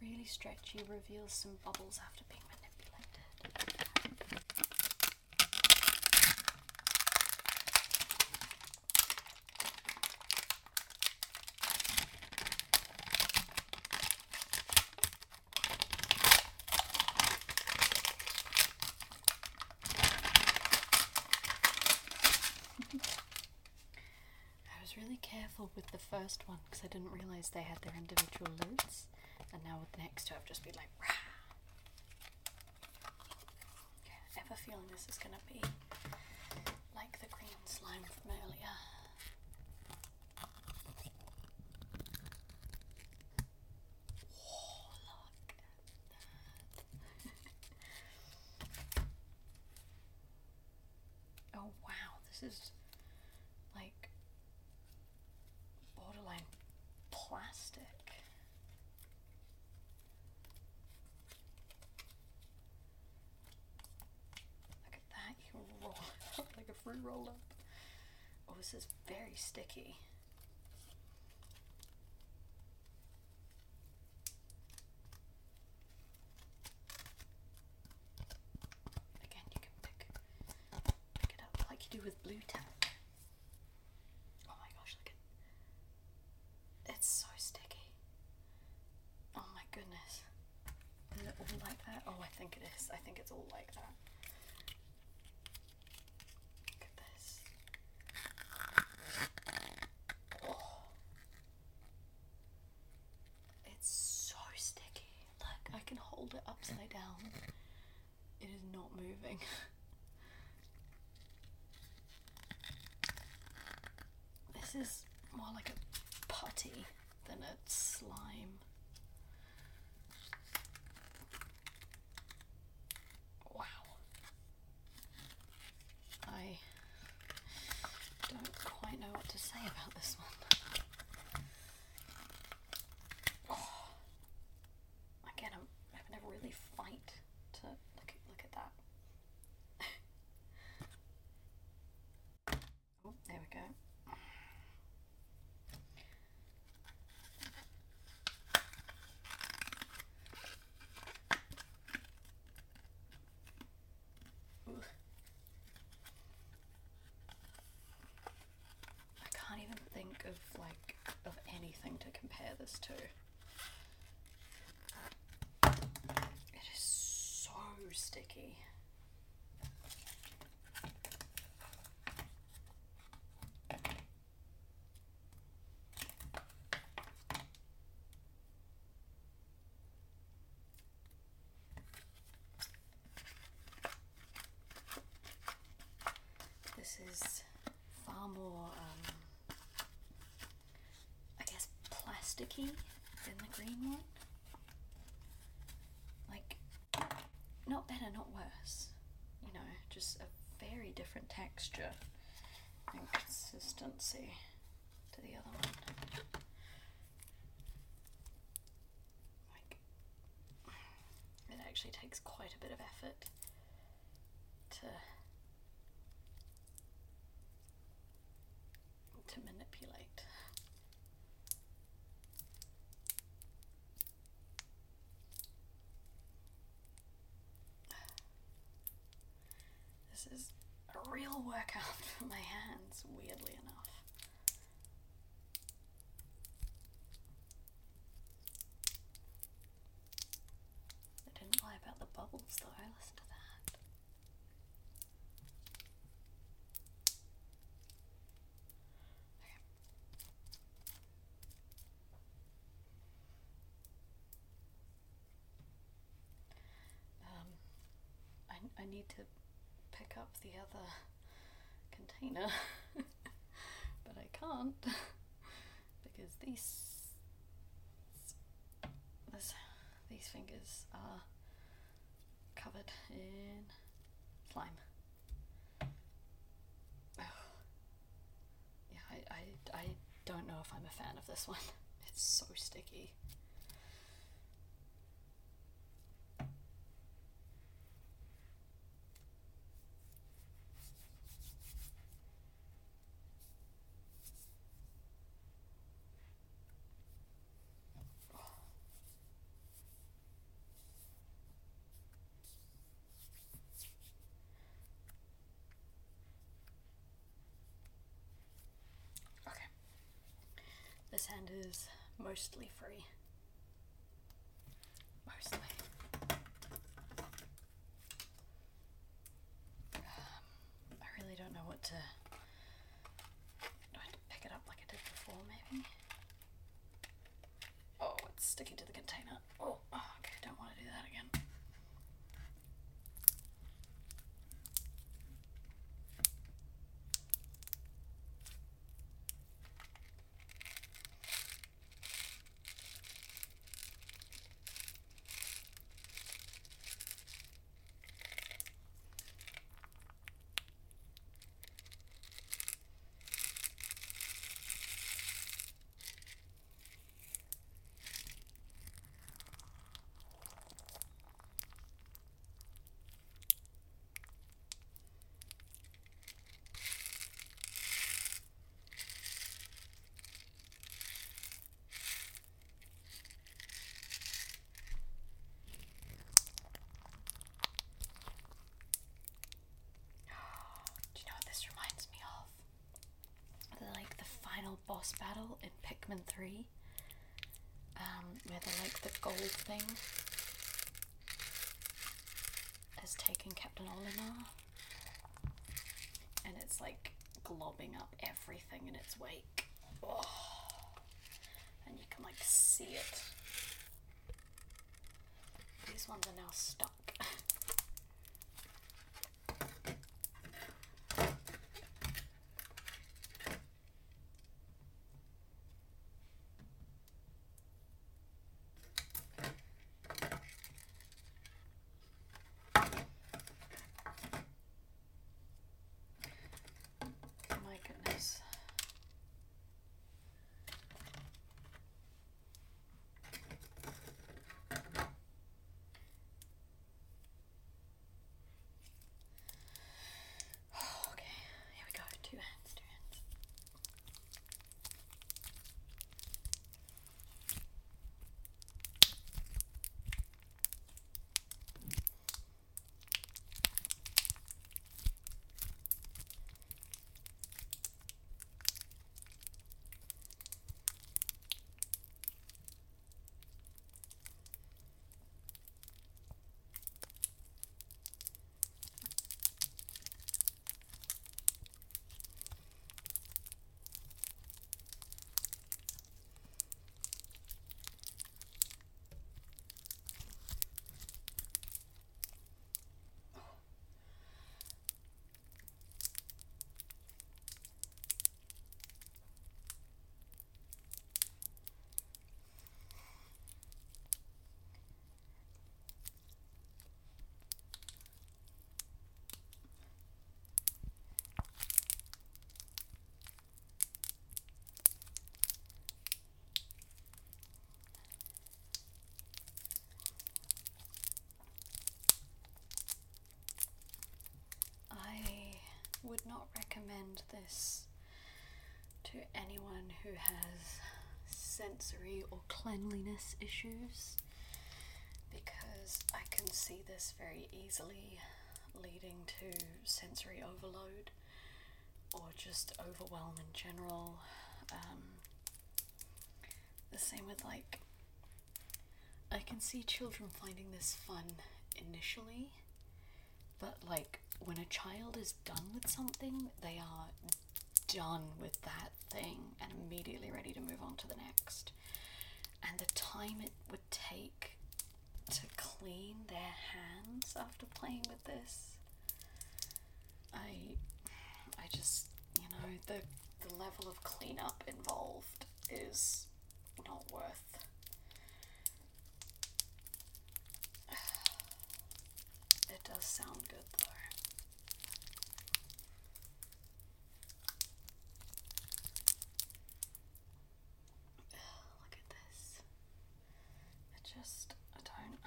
Really stretchy, reveals some bubbles after being manipulated. I was really careful with the first one because I didn't realize they had their individual lids, and now with the next two, I've just been like, Rah! Okay, I have a feeling this is gonna be like the green slime from earlier. Oh, that. Oh wow, this is like borderline plastic. Look at that, you can roll fruit roll up. Oh, this is very sticky. Again, you can pick pick it up like you do with Blu Tack. Oh my gosh, look at it's so sticky. Oh my goodness. Is it all like that? Oh I think it is. I think it's all like that. Look at this. Oh. It's so sticky. Look, I can hold it upside down. It is not moving. This is more like a putty than a slime. Wow. I don't quite know what to say about this one. Oh. Again, I'm having to really fight to look at, look at that. oh, there we go. Ooh. I can't even think of like of to compare this to. It is so sticky. This is far more, um, I guess, plasticky than the green one. better, not worse. You know, just a very different texture and consistency to the other one. Like, it actually takes quite a bit of effort to to manipulate. This is a real workout for my hands, weirdly enough. I didn't lie about the bubbles though, I listen to that. Okay. Um, I, I need to pick up the other container, but I can't because these this, these fingers are covered in slime. Yeah, I, I, I don't know if I'm a fan of this one. It's so sticky. Okay. This hand is mostly free. Mostly. Um, I really don't know what to. Do I have to pick it up like I did before, maybe? Oh, it's sticking to the container. Oh, okay, don't want to do that again. Do you know what this reminds me of? The, like the final boss battle in Pikmin 3. Um, where the like the gold thing has taken Captain Olimar. And it's like globbing up everything in its wake. Oh. And you can like see it. These ones are now stuck. Would not recommend this to anyone who has sensory or cleanliness issues because I can see this very easily leading to sensory overload or just overwhelm in general. Um, the same with like, I can see children finding this fun initially, but like when a child is done with something, they are done with that thing and immediately ready to move on to the next. And the time it would take to clean their hands after playing with this, I, I just, you know, the the level of cleanup involved is not worth. Does sound good though. Look at this. It just, I don't.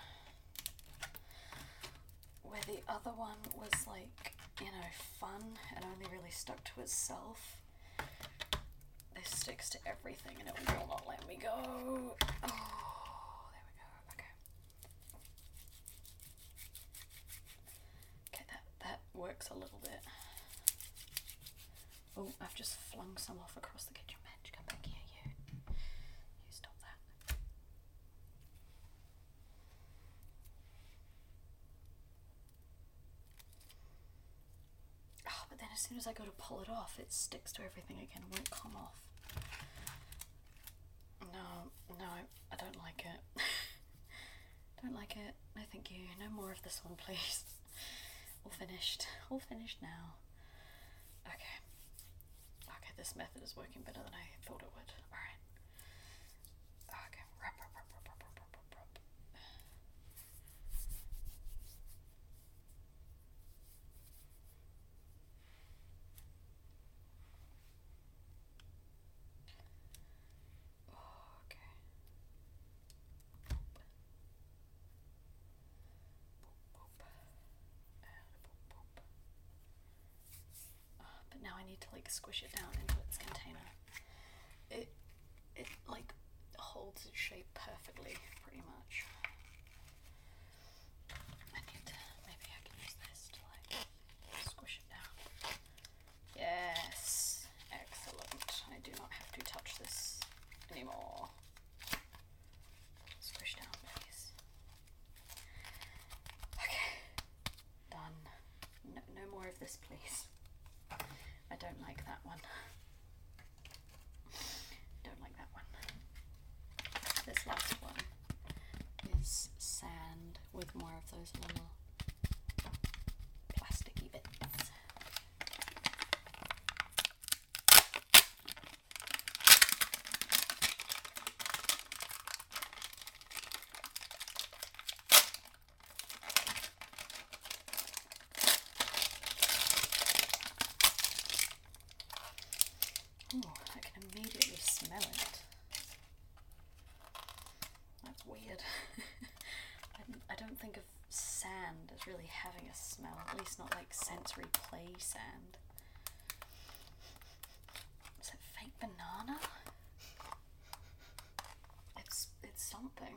Where the other one was like, you know, fun and only really stuck to itself, this sticks to everything and it will not let me go. Oh, there we go. Okay. Okay, that, that works a little bit. Oh, I've just flung some off across the kitchen bench. Come back here, you. You stop that. Oh, but then as soon as I go to pull it off, it sticks to everything again, won't come off. No, no, I don't like it. don't like it. No, thank you. No more of this one, please. All finished. All finished now. Okay. Okay, this method is working better than I thought it would. Alright. I need to like squish it down into its container. It it like holds its shape perfectly, pretty much. I need to maybe I can use this to like squish it down. Yes, excellent. I do not have to touch this anymore. Squish down, please. Okay, done. No, no more of this, please. I don't like that one. Don't like that one. This last one is sand with more of those little plasticky bits. Ooh, I can immediately smell it. That's weird. I, I don't think of sand as really having a smell, at least not like sensory play sand. Is it fake banana? It's it's something.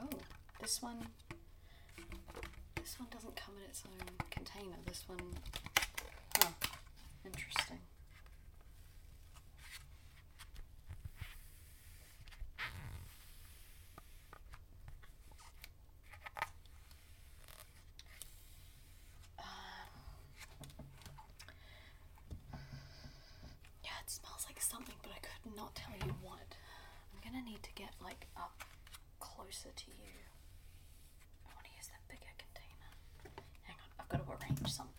Oh, this one this one doesn't come in its own container. This one, oh, interesting. Smells like something, but I could not tell you what. I'm gonna need to get like up closer to you. I want to use that bigger container. Hang on, I've got to arrange something.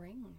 ring.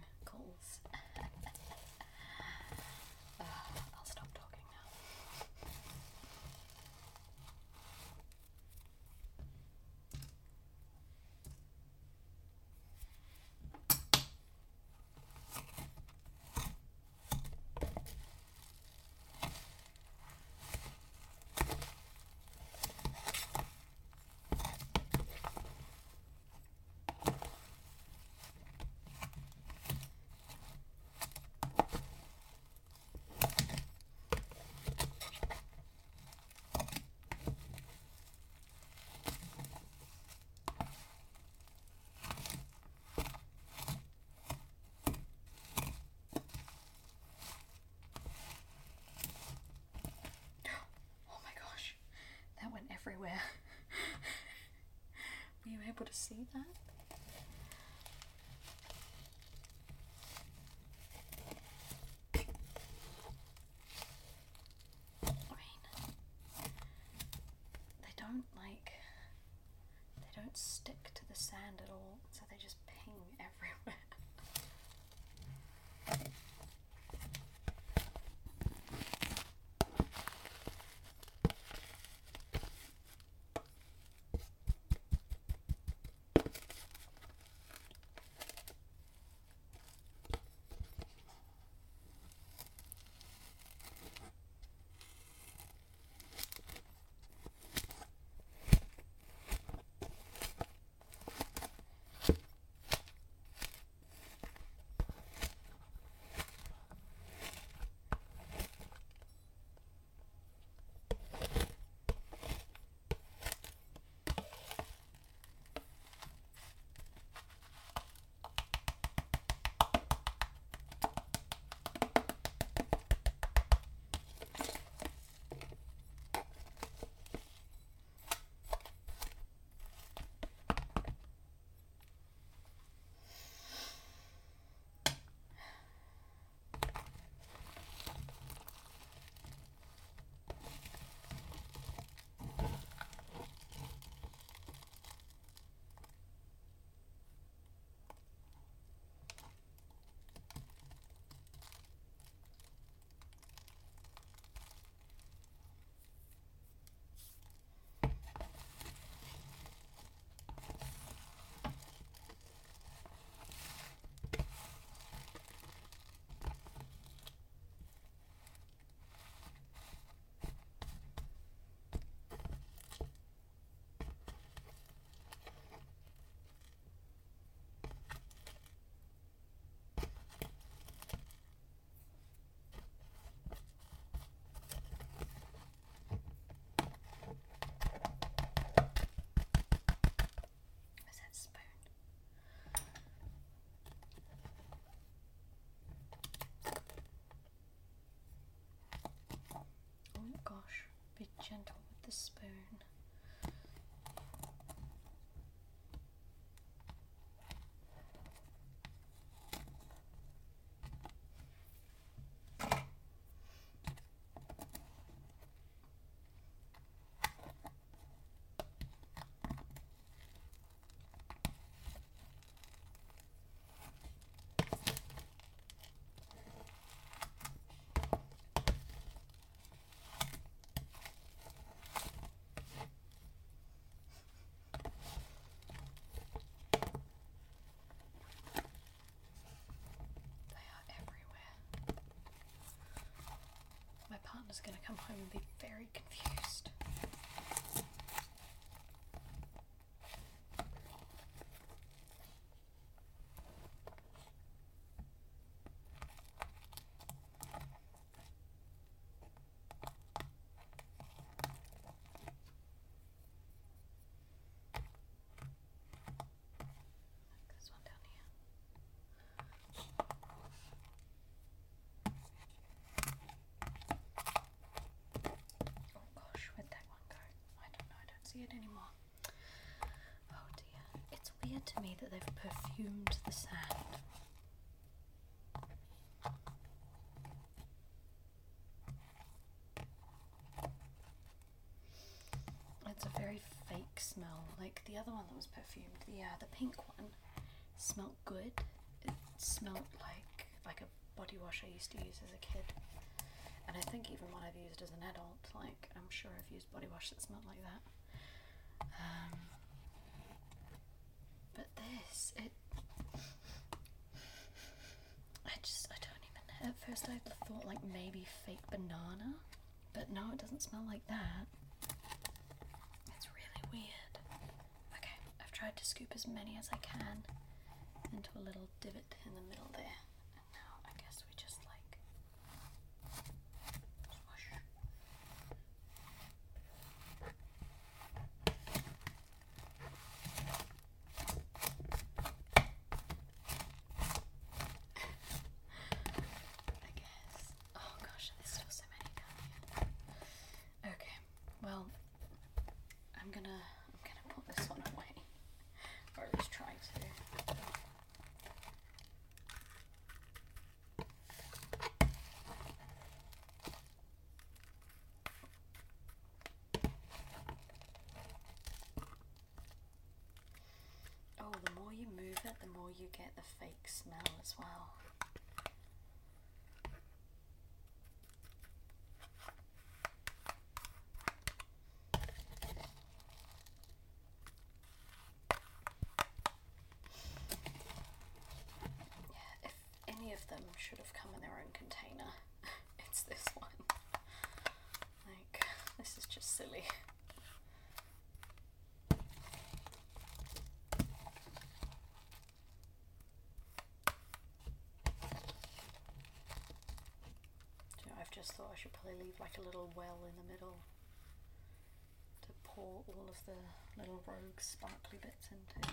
everywhere. Were you able to see that? be gentle with the spoon. partner's gonna come home and be very confused. see it anymore. Oh dear. It's weird to me that they've perfumed the sand. It's a very fake smell, like the other one that was perfumed. The uh, the pink one smelt good. It smelt like like a body wash I used to use as a kid, and I think even what I've used as an adult. Like I'm sure I've used body wash that smelled like that. First, I thought like maybe fake banana, but no, it doesn't smell like that. It's really weird. Okay, I've tried to scoop as many as I can into a little divot in the middle there, and now I guess we just like swoosh. I guess. Oh gosh, there's still so many down here. Okay, well, I'm gonna I'm gonna put this one away, or at least try to. Oh, the more you move it, the more you get the fake smell as well. Yeah, if any of them should have come in their own container, it's this one. Like, this is just silly. Do you know, I've just thought I should probably leave like a little well in the middle to pour all of the little rogue sparkly bits into.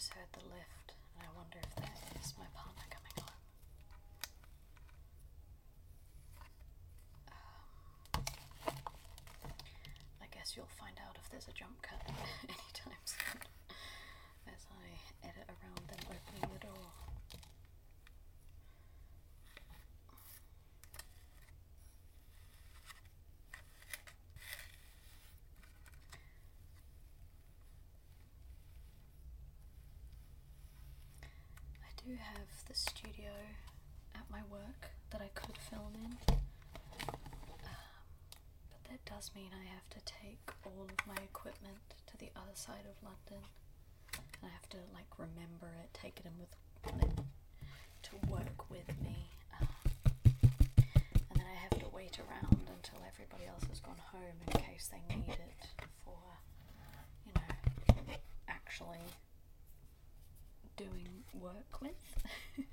Just heard the lift, and I wonder if that is my partner coming home. Um, I guess you'll find out if there's a jump cut anytime soon as I edit around them opening the door. I do have the studio at my work that I could film in, um, but that does mean I have to take all of my equipment to the other side of London, and I have to like remember it, take it in with it to work with me, um, and then I have to wait around until everybody else has gone home in case they need it for, you know, actually doing work with,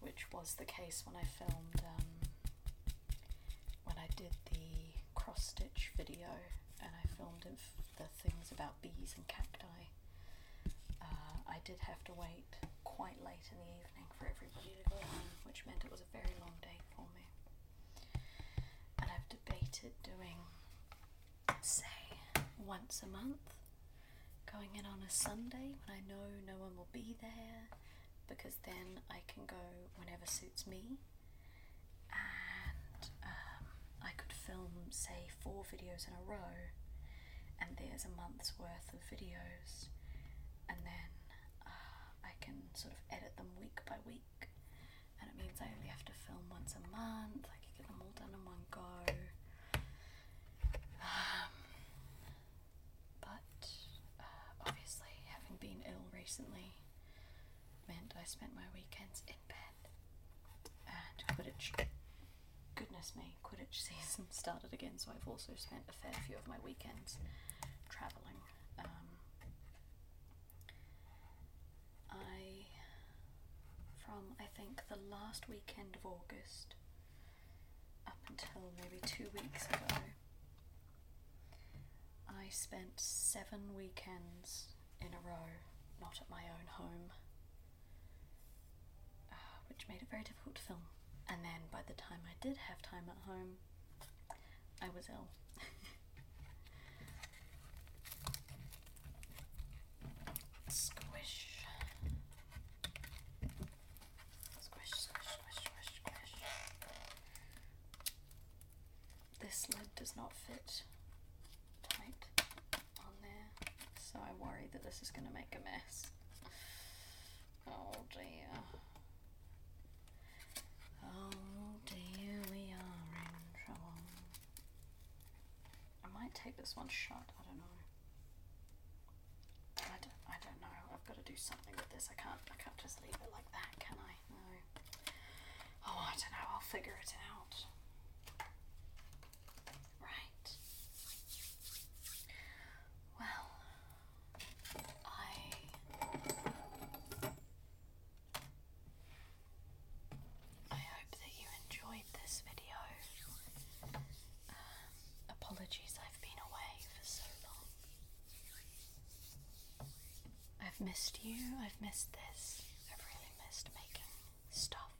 which was the case when I filmed um, when I did the cross stitch video and I filmed the things about bees and cacti. Uh, I did have to wait quite late in the evening for everybody to go home, which meant it was a very long day for me. And I've debated doing, say, once a month going in on a Sunday when I know no one will be there because then I can go whenever suits me. And um, I could film, say, four videos in a row, and there's a month's worth of videos, and then uh, I can sort of edit them week by week. And it means I only have to film once a month, I can get them all done in one go. Um, but uh, obviously, having been ill recently meant I spent my weekends in bed. And Quidditch, goodness me, Quidditch season started again, so I've also spent a fair few of my weekends travelling. Um, I, from I think the last weekend of August up until maybe two weeks ago, I spent seven weekends in a row not at my own home, uh, which made it very difficult to film. And then by the time I did have time at home, I was ill. Squish. Squish, squish, squish, squish, squish. This lid does not fit tight on there, worry that this is going to make a mess. Oh dear. Oh dear, we are in trouble. I might take this one shut, I don't know. I don't, I don't know. I've got to do something with this. I can't I can't just leave it like that, can I? No. Oh, I don't know. I'll figure it out. Right. Well, I I hope that you enjoyed this video. Um, apologies, I've been away for so long. I've missed you, I've missed this, I've really missed making stuff.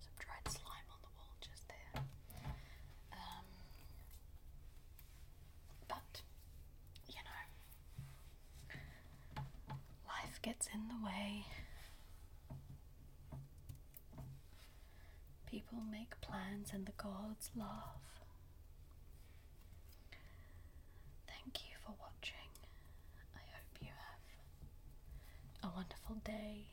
Some dried slime on the wall just there. Um, but, you know, life gets in the way. People make plans and the gods laugh. Thank you for watching. I hope you have a wonderful day,